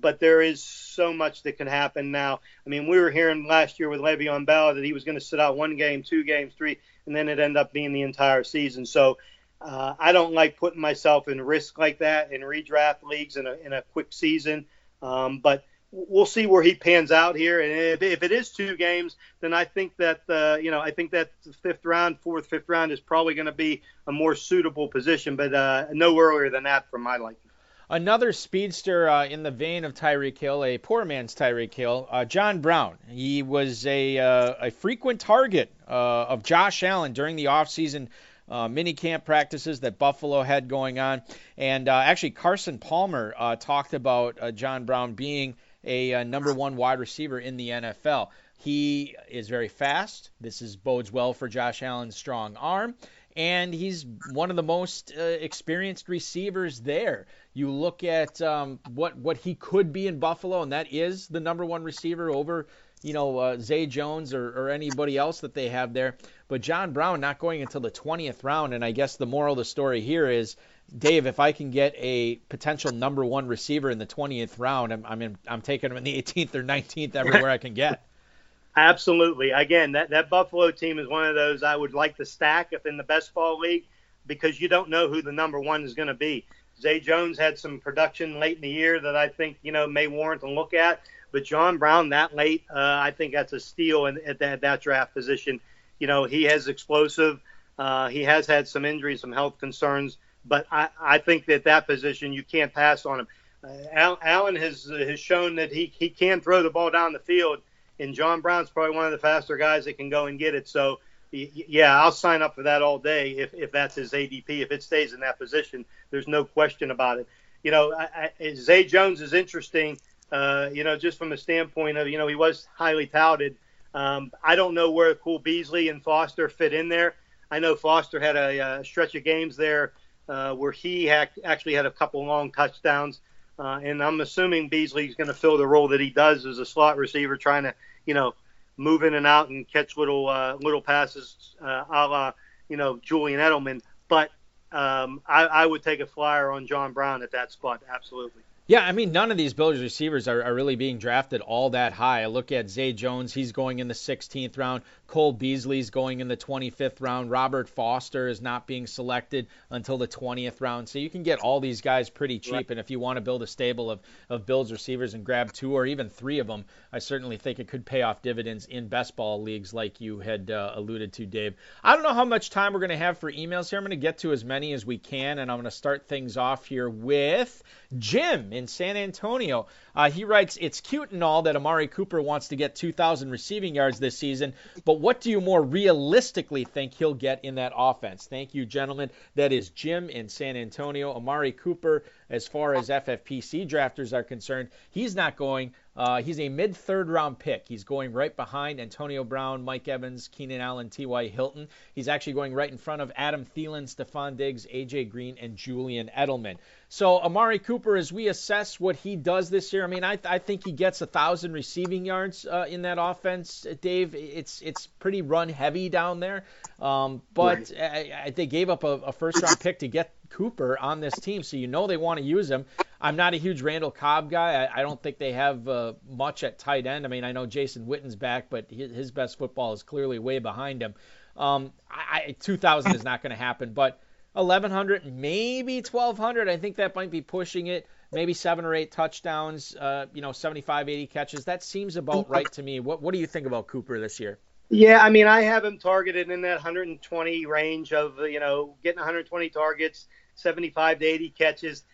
but there is so much that can happen now. I mean, we were hearing last year with Le'Veon Bell that he was going to sit out one game, two games, three, and then it ended up being the entire season. So uh, I don't like putting myself in risk like that in redraft leagues in a, in a quick season. Um, but we'll see where he pans out here. And if, if it is two games, then I think that uh, you know I think that fifth round, fourth, fifth round is probably going to be a more suitable position, but uh, no earlier than that for my liking.
Another speedster uh, in the vein of Tyreek Hill, a poor man's Tyreek Hill, uh, John Brown. He was a, uh, a frequent target uh, of Josh Allen during the offseason uh, mini camp practices that Buffalo had going on. And uh, actually, Carson Palmer talked about John Brown being a number one wide receiver in the NFL. He is very fast. This is bodes well for Josh Allen's strong arm and he's one of the most uh, experienced receivers there. You look at um, what what he could be in Buffalo, and that is the number one receiver over you know, uh, Zay Jones or, or anybody else that they have there. But John Brown not going until the 20th round, and I guess the moral of the story here is, Dave, if I can get a potential number one receiver in the 20th round, I'm I'm, I'm taking him in the 18th or 19th everywhere I can get.
Absolutely. Again, that, that Buffalo team is one of those I would like to stack if in the best ball league because you don't know who the number one is going to be. Zay Jones had some production late in the year that I think you know may warrant a look at, but John Brown that late, uh, I think that's a steal in, at that, that draft position. You know, he has explosive. Uh, he has had some injuries, some health concerns, but I, I think that that position you can't pass on him. Uh, Allen has has shown that he he can throw the ball down the field and John Brown's probably one of the faster guys that can go and get it. So, yeah, I'll sign up for that all day if, if that's his ADP. If it stays in that position, there's no question about it. You know, I, I, Zay Jones is interesting. Uh, you know, just from a standpoint of you know he was highly touted. Um, I don't know where Cole Beasley and Foster fit in there. I know Foster had a, a stretch of games there uh, where he actually had a couple long touchdowns. Uh, and I'm assuming Beasley's going to fill the role that he does as a slot receiver, trying to, you know, move in and out and catch little uh, little passes, uh, a la, you know, Julian Edelman. But um, I, I would take a flyer on John Brown at that spot, absolutely.
Yeah, I mean, none of these Bills receivers are, are, really being drafted all that high. I look at Zay Jones, he's going in the 16th round. Cole Beasley's going in the 25th round. Robert Foster is not being selected until the 20th round. So you can get all these guys pretty cheap. Right. And if you want to build a stable of, of Bills receivers and grab two or even three of them, I certainly think it could pay off dividends in best ball leagues like you had uh, alluded to, Dave. I don't know how much time we're going to have for emails here. I'm going to get to as many as we can. And I'm going to start things off here with Jim in San Antonio. Uh, he writes, It's cute and all that Amari Cooper wants to get 2,000 receiving yards this season, but what do you more realistically think he'll get in that offense? Thank you, gentlemen. That is Jim in San Antonio. Amari Cooper, as far as FFPC drafters are concerned, he's not going uh, he's a mid third round pick. He's going right behind Antonio Brown, Mike Evans, Keenan Allen, T.Y. Hilton. He's actually going right in front of Adam Thielen, Stefon Diggs, A.J. Green, and Julian Edelman. So Amari Cooper, as we assess what he does this year, I mean, I, I think he gets a thousand receiving yards uh, in that offense. Dave, it's it's pretty run heavy down there, um, but right. I, I, they gave up a, a first round pick to get Cooper on this team, so you know they want to use him. I'm not a huge Randall Cobb guy. I, I don't think they have uh, much at tight end. I mean, I know Jason Witten's back, but his, his best football is clearly way behind him. Um, I, 2,000 is not going to happen, but 1,100, maybe 1,200. I think that might be pushing it. Maybe seven or eight touchdowns, uh, you know, 75, 80 catches. That seems about right to me. What What do you think about Cooper this year?
Yeah, I mean, I have him targeted in that 120 range of, you know, getting 120 targets, 75 to 80 catches.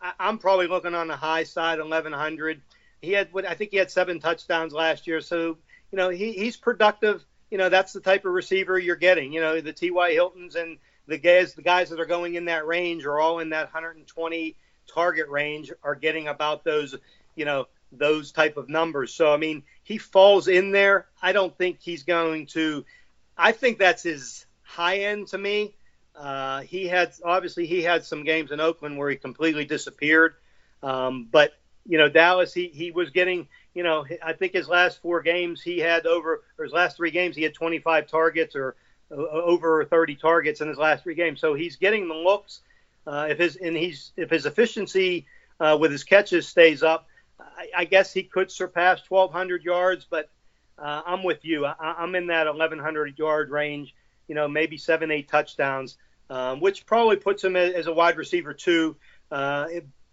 I, am probably looking on the high side, 1100. He had, I think he had seven touchdowns last year. So, you know, he, he's productive. You know, that's the type of receiver you're getting. You know, the T.Y. Hiltons and the guys, the guys that are going in that range are all in that 120 target range are getting about those, you know, those type of numbers. So, I mean, he falls in there. I don't think he's going to, I think that's his high end to me. Uh, he had obviously he had some games in Oakland where he completely disappeared, um, but you know Dallas he he was getting you know I think his last four games he had over or his last three games he had 25 targets or over 30 targets in his last three games. So he's getting the looks. Uh, if his and he's if his efficiency uh, with his catches stays up, I, I, guess he could surpass 1,200 yards. But uh, I'm with you. I, am in that 1,100 yard range you know, maybe seven, eight touchdowns, um, which probably puts him as a wide receiver too. Uh,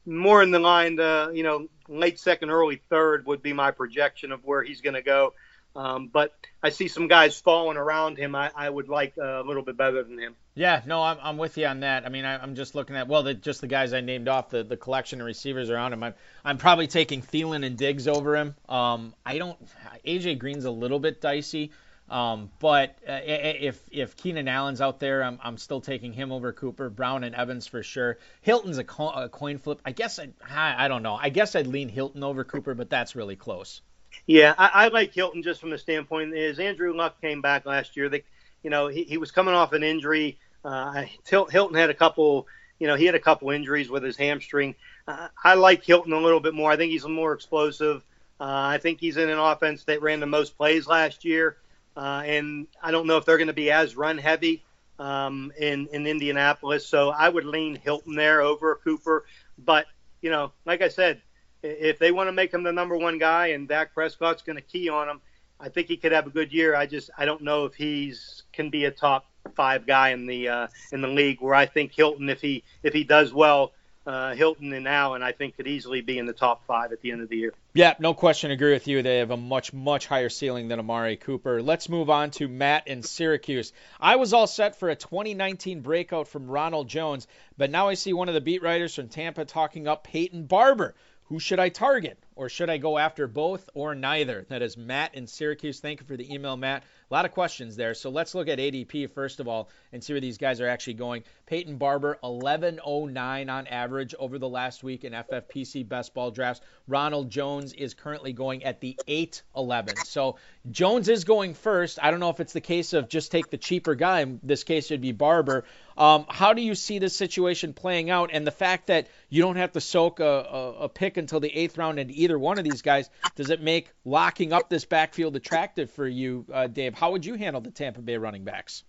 more in the line, uh, you know, late second, early third would be my projection of where he's going to go. Um, but I see some guys falling around him. I, I would like a little bit better than him.
Yeah, no, I'm, I'm with you on that. I mean, I, am just looking at well, the, just the guys I named off the, the collection of receivers around him. I'm, I'm probably taking Thielen and Diggs over him. Um, I don't. AJ Green's a little bit dicey. Um, but uh, if if Keenan Allen's out there, I'm, I'm still taking him over Cooper, Brown, and Evans for sure. Hilton's a, co- a coin flip. I guess I, I don't know. I guess I'd lean Hilton over Cooper, but that's really close.
Yeah, I, I like Hilton just from the standpoint is Andrew Luck came back last year. They, you know, he, he was coming off an injury. Uh, Hilton had a couple, you know, he had a couple injuries with his hamstring. Uh, I like Hilton a little bit more. I think he's more explosive. Uh, I think he's in an offense that ran the most plays last year, uh, and I don't know if they're going to be as run heavy um, in in Indianapolis. So I would lean Hilton there over Cooper. But you know, like I said, if they want to make him the number one guy and Dak Prescott's going to key on him, I think he could have a good year. I just I don't know if he's can be a top five guy in the uh, in the league. Where I think Hilton, if he if he does well, uh, Hilton and Allen, I think could easily be in the top five at the end of the year.
Yeah, no question. Agree with you. They have a much much higher ceiling than Amari Cooper. Let's move on to Matt in Syracuse. I was all set for a 2019 breakout from Ronald Jones, but now I see one of the beat writers from Tampa talking up Peyton Barber. Who should I target? Or should I go after both or neither? That is Matt in Syracuse. Thank you for the email, Matt. A lot of questions there. So let's look at ADP first of all and see where these guys are actually going. Peyton Barber, 1109 on average over the last week in FFPC best ball drafts. Ronald Jones is currently going at the 811. So Jones is going first. I don't know if it's the case of just take the cheaper guy. In this case, it'd be Barber. Um, how do you see this situation playing out? And the fact that you don't have to soak a, a, a pick until the eighth round into either one of these guys, does it make locking up this backfield attractive for you, uh, Dave? How would you handle the Tampa Bay running backs?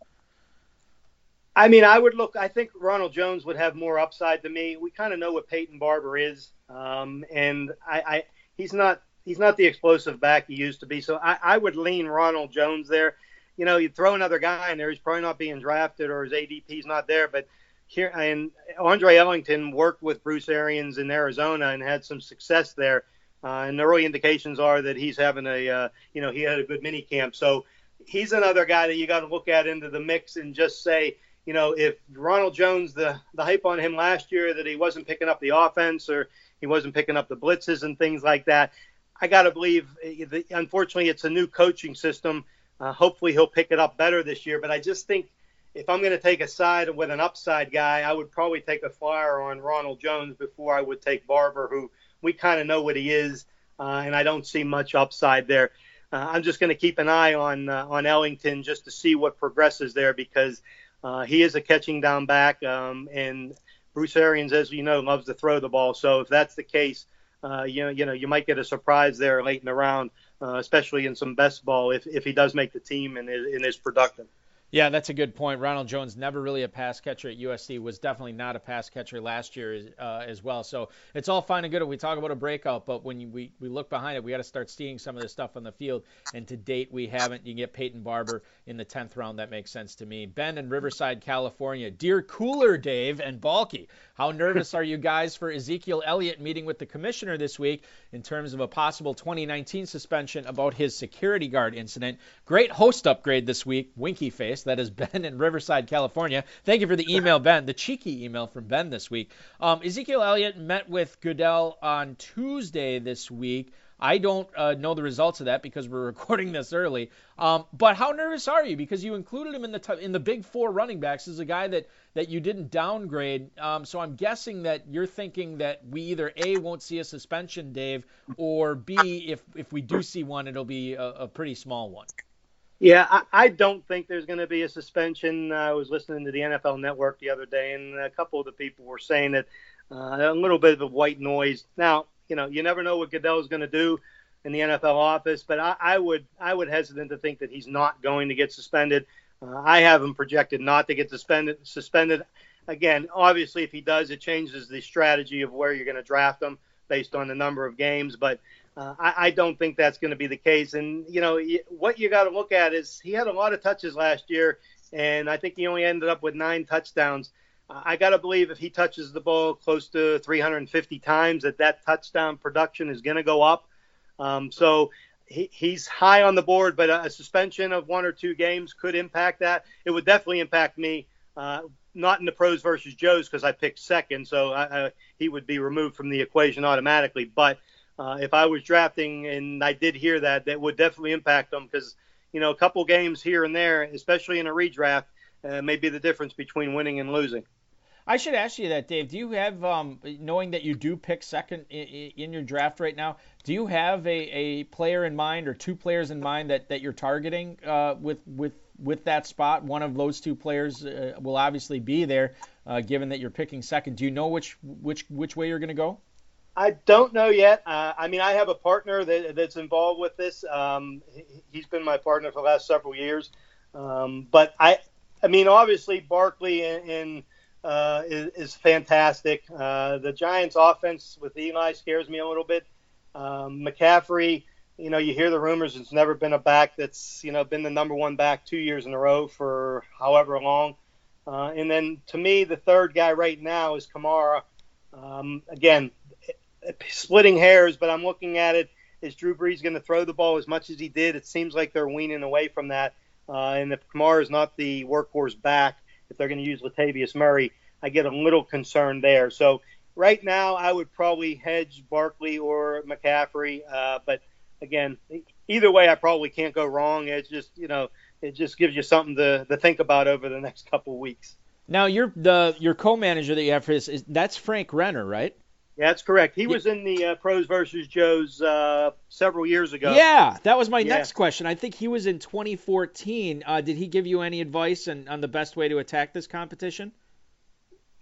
I mean, I would look. I think Ronald Jones would have more upside than me. We kind of know what Peyton Barber is, um, and I, I, he's not he's not the explosive back he used to be. So I, I would lean Ronald Jones there. You know, you throw another guy in there, he's probably not being drafted or his ADP's not there. But here and Andre Ellington worked with Bruce Arians in Arizona and had some success there. Uh, and the early indications are that he's having a, uh, you know, he had a good mini camp. So he's another guy that you got to look at into the mix and just say, you know, if Ronald Jones, the the hype on him last year that he wasn't picking up the offense or he wasn't picking up the blitzes and things like that, I got to believe. Eh, unfortunately, it's a new coaching system. Uh, hopefully, he'll pick it up better this year. But I just think if I'm going to take a side with an upside guy, I would probably take a flyer on Ronald Jones before I would take Barber, who we kind of know what he is, uh, and I don't see much upside there. Uh, I'm just going to keep an eye on uh, on Ellington just to see what progresses there because uh, he is a catching down back, um, and Bruce Arians, as you know, loves to throw the ball. So if that's the case, uh, you know, you know, you might get a surprise there late in the round, especially in some best ball if, if he does make the team and is, and is productive.
Yeah, that's a good point. Ronald Jones, never really a pass catcher at USC, was definitely not a pass catcher last year uh, as well. So it's all fine and good if we talk about a breakout, but when you, we, we look behind it, we got to start seeing some of this stuff on the field. And to date, we haven't. You get Peyton Barber in the 10th round. That makes sense to me. Ben in Riverside, California. Dear Cooler Dave and Balky, how nervous are you guys for Ezekiel Elliott meeting with the commissioner this week in terms of a possible 2019 suspension about his security guard incident? Great host upgrade this week, Winky Face. That is Ben in Riverside, California. Thank you for the email, Ben, the cheeky email from Ben this week. Um, Ezekiel Elliott met with Goodell on Tuesday this week. I don't uh, know the results of that because we're recording this early. Um, but how nervous are you? Because you included him in the t- in the big four running backs as a guy that that you didn't downgrade. Um, so I'm guessing that you're thinking that we either a won't see a suspension, Dave, or b if if we do see one, it'll be a, a pretty small one.
Yeah, I, I don't think there's going to be a suspension. I was listening to the NFL Network the other day, and a couple of the people were saying that uh, a little bit of a white noise. Now, you know, you never know what Goodell is going to do in the NFL office, but I, I would I would hesitate to think that he's not going to get suspended. Uh, I have him projected not to get suspended. Suspended again. Obviously, if he does, it changes the strategy of where you're going to draft him based on the number of games. But uh, I, I, don't think that's going to be the case. And you know what you got to look at is he had a lot of touches last year, and I think he only ended up with nine touchdowns. I got to believe if he touches the ball close to 350 times, that that touchdown production is going to go up. Um, so he, he's high on the board, but a, a, suspension of one or two games could impact that. It would definitely impact me. Uh, not in the pros versus Joes because I picked second, so I, I, he would be removed from the equation automatically. But uh, if I was drafting and I did hear that, that would definitely impact them because you know a couple games here and there, especially in a redraft, uh, may be the difference between winning and losing.
I should ask you that, Dave. Do you have, um, knowing that you do pick second in, your draft right now, do you have a, a player in mind or two players in mind that, that you're targeting uh, with with with that spot? One of those two players uh, will obviously be there, uh, given that you're picking second. Do you know which which which way you're going to go?
I don't know yet. Uh, I mean, I have a partner that, that's involved with this. Um, he, has been my partner for the last several years. Um, but I, I mean, obviously Barkley in, in uh, is, is, fantastic. Uh, the Giants' offense with Eli scares me a little bit. Um, McCaffrey, you know, you hear the rumors. It's never been a back that's you know been the number one back two years in a row for however long. Uh, and then to me, the third guy right now is Kamara. Um, again, splitting hairs, but I'm looking at it. Is Drew Brees going to throw the ball as much as he did? It seems like they're weaning away from that. Uh, and if Kamara is not the workhorse back, if they're going to use Latavius Murray, I get a little concerned there. So right now, I would probably hedge Barkley or McCaffrey. Uh, but again, either way, I probably can't go wrong. It's just you know, it just gives you something to, to think about over the next couple of weeks.
Now, you're the your co-manager that you have for this is that's Frank Renner, right?
Yeah, that's correct. He was in the uh, pros versus Joes uh, several years ago.
Yeah, that was my yeah. next question. I think he was in 2014. Uh, did he give you any advice on, on the best way to attack this competition?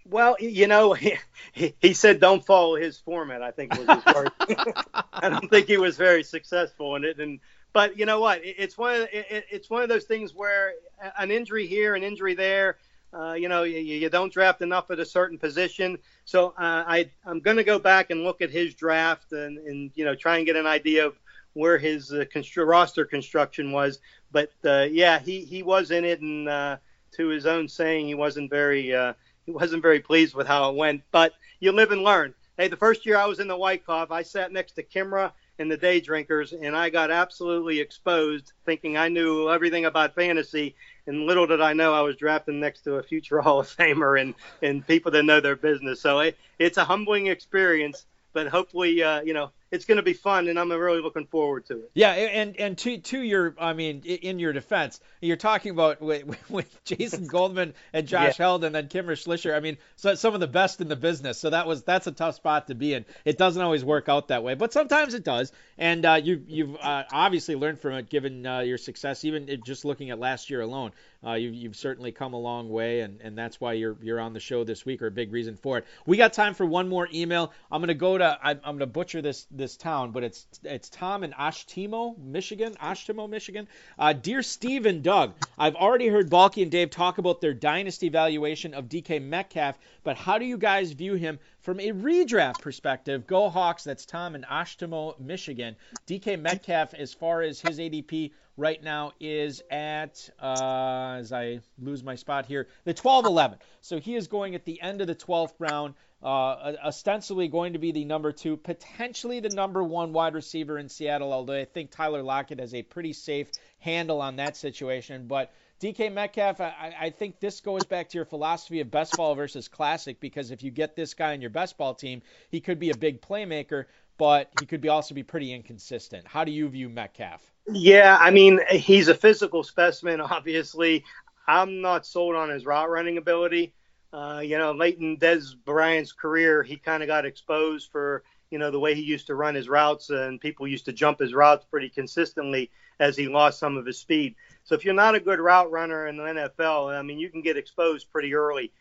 Well, you know, he, he said don't follow his format. I think was his word. I don't think he was very successful in it. And but you know what? It's one of it, it's one of those things where an injury here, an injury there uh, you know, you, you, don't draft enough at a certain position. So uh, I, I'm going to go back and look at his draft and, and, you know, try and get an idea of where his uh, constru- roster construction was. But uh, yeah, he, he was in it, and uh, to his own saying, he wasn't very uh, he wasn't very pleased with how it went. But you live and learn. Hey, the first year I was in the Wyckoff, I sat next to Kimra and the Day Drinkers, and I got absolutely exposed, thinking I knew everything about fantasy and little did I know I was drafting next to a future Hall of Famer and and people that know their business. So it, it's a humbling experience, but hopefully, uh, you know, it's going to be fun, and I'm really looking forward to it.
Yeah, and and to to your, I mean, in your defense, you're talking about with, with Jason Goldman and Josh yeah. Held, and then Kimra Schlichter. I mean, so some of the best in the business. So that was that's a tough spot to be in. It doesn't always work out that way, but sometimes it does. And uh, you you've uh, obviously learned from it, given uh, your success, even just looking at last year alone. Uh, you, you've certainly come a long way, and, and that's why you're you're on the show this week, or a big reason for it. We got time for one more email. I'm gonna go to I'm, I'm gonna butcher this this town, but it's it's Tom in Ashtimo, Michigan. Ashtimo, Michigan. Uh, dear Steve and Doug, I've already heard Balky and Dave talk about their dynasty valuation of DK Metcalf, but how do you guys view him from a redraft perspective? Go Hawks. That's Tom in Ashtimo, Michigan. DK Metcalf, as far as his ADP right now is at, uh, as I lose my spot here, the 12 11. So he is going at the end of the 12th round, uh, ostensibly going to be the number two, potentially the number one wide receiver in Seattle, although I think Tyler Lockett has a pretty safe handle on that situation. But DK Metcalf, I, I, think this goes back to your philosophy of best ball versus classic because if you get this guy on your best ball team, he could be a big playmaker, but he could be also be pretty inconsistent. How do you view Metcalf?
Yeah, I mean, he's a physical specimen, obviously. I'm not sold on his route running ability. Uh, you know, late in Dez Bryant's career, he kind of got exposed for, you know, the way he used to run his routes, and people used to jump his routes pretty consistently as he lost some of his speed. So if you're not a good route runner in the NFL, I mean, you can get exposed pretty early.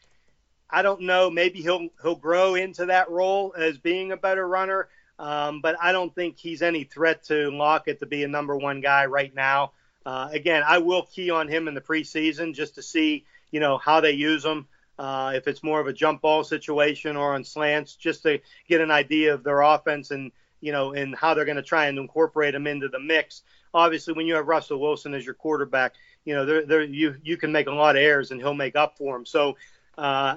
I don't know. Maybe he'll he'll grow into that role as being a better runner. Um, but I don't think he's any threat to Lockett to be a number one guy right now. Uh, again, I will key on him in the preseason just to see, you know, how they use him. Uh, if it's more of a jump ball situation or on slants, just to get an idea of their offense and you know and how they're going to try and incorporate them into the mix. Obviously, when you have Russell Wilson as your quarterback, you know they're, they're, you you can make a lot of errors and he'll make up for them. So uh,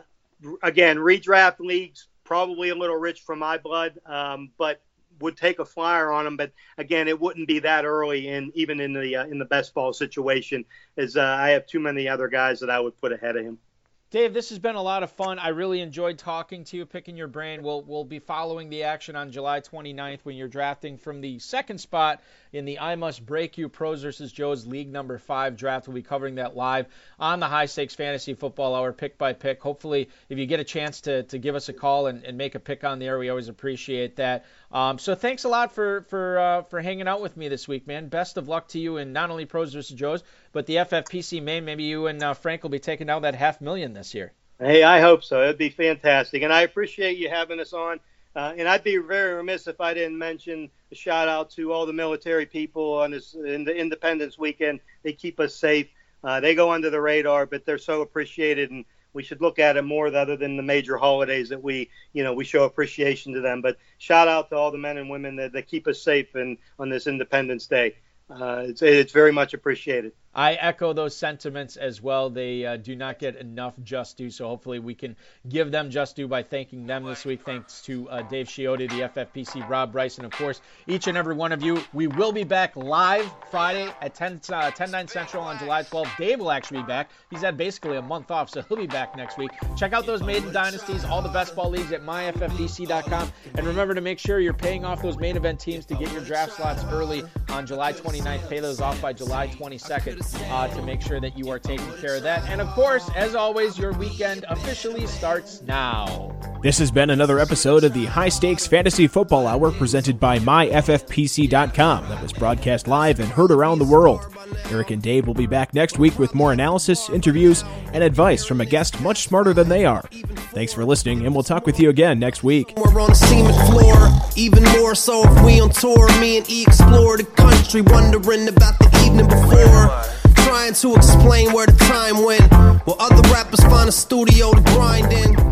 again, redraft leagues probably a little rich for my blood, um, but would take a flyer on him. But again, it wouldn't be that early, and even in the uh, in the best ball situation, as uh, I have too many other guys that I would put ahead of him.
Dave, this has been a lot of fun. I really enjoyed talking to you, picking your brain. We'll we'll be following the action on July 29th when you're drafting from the second spot in the I Must Break You Pros versus Joe's League Number Five draft. We'll be covering that live on the High Stakes Fantasy Football Hour, pick by pick. Hopefully, if you get a chance to, to give us a call and, and make a pick on the air, we always appreciate that. Um, so thanks a lot for for uh, for hanging out with me this week, man. Best of luck to you in not only Pros versus Joe's, but the FFPC main. Maybe you and uh, Frank will be taking down that half million this year.
Hey, I hope so. It'd be fantastic, and I appreciate you having us on. Uh, and I'd be very remiss if I didn't mention a shout out to all the military people on this in the Independence weekend. They keep us safe. Uh, they go under the radar, but they're so appreciated, and we should look at it more other than the major holidays that we, you know, we show appreciation to them. But shout out to all the men and women that, that keep us safe and on this Independence Day. Uh, it's, it's very much appreciated.
I echo those sentiments as well. They uh, do not get enough just due, so hopefully we can give them just due by thanking them this week. Thanks to uh, Dave Chiodo, the FFPC, Rob Bryson, of course each and every one of you. We will be back live Friday at 10, uh, 10 9 Central on July 12th. Dave will actually be back. He's had basically a month off, so he'll be back next week. Check out those maiden dynasties, all the best ball leagues at myffpc.com, and remember to make sure you're paying off those main event teams to get your draft slots early on July 29th. Pay those off by July 22nd uh, to make sure that you are taking care of that. And of course, as always, your weekend officially starts now.
This has been another episode of the High Stakes Fantasy Football Hour presented by MyFFPC.com that was broadcast live and heard around the world. Eric and Dave will be back next week with more analysis, interviews, and advice from a guest much smarter than they are. Thanks for listening, and we'll talk with you again next week.
We're on the cement floor, even more so if we on tour. Me and E explore the country, wondering about the evening before. Trying to explain where the time went, while other rappers find a studio to grind in.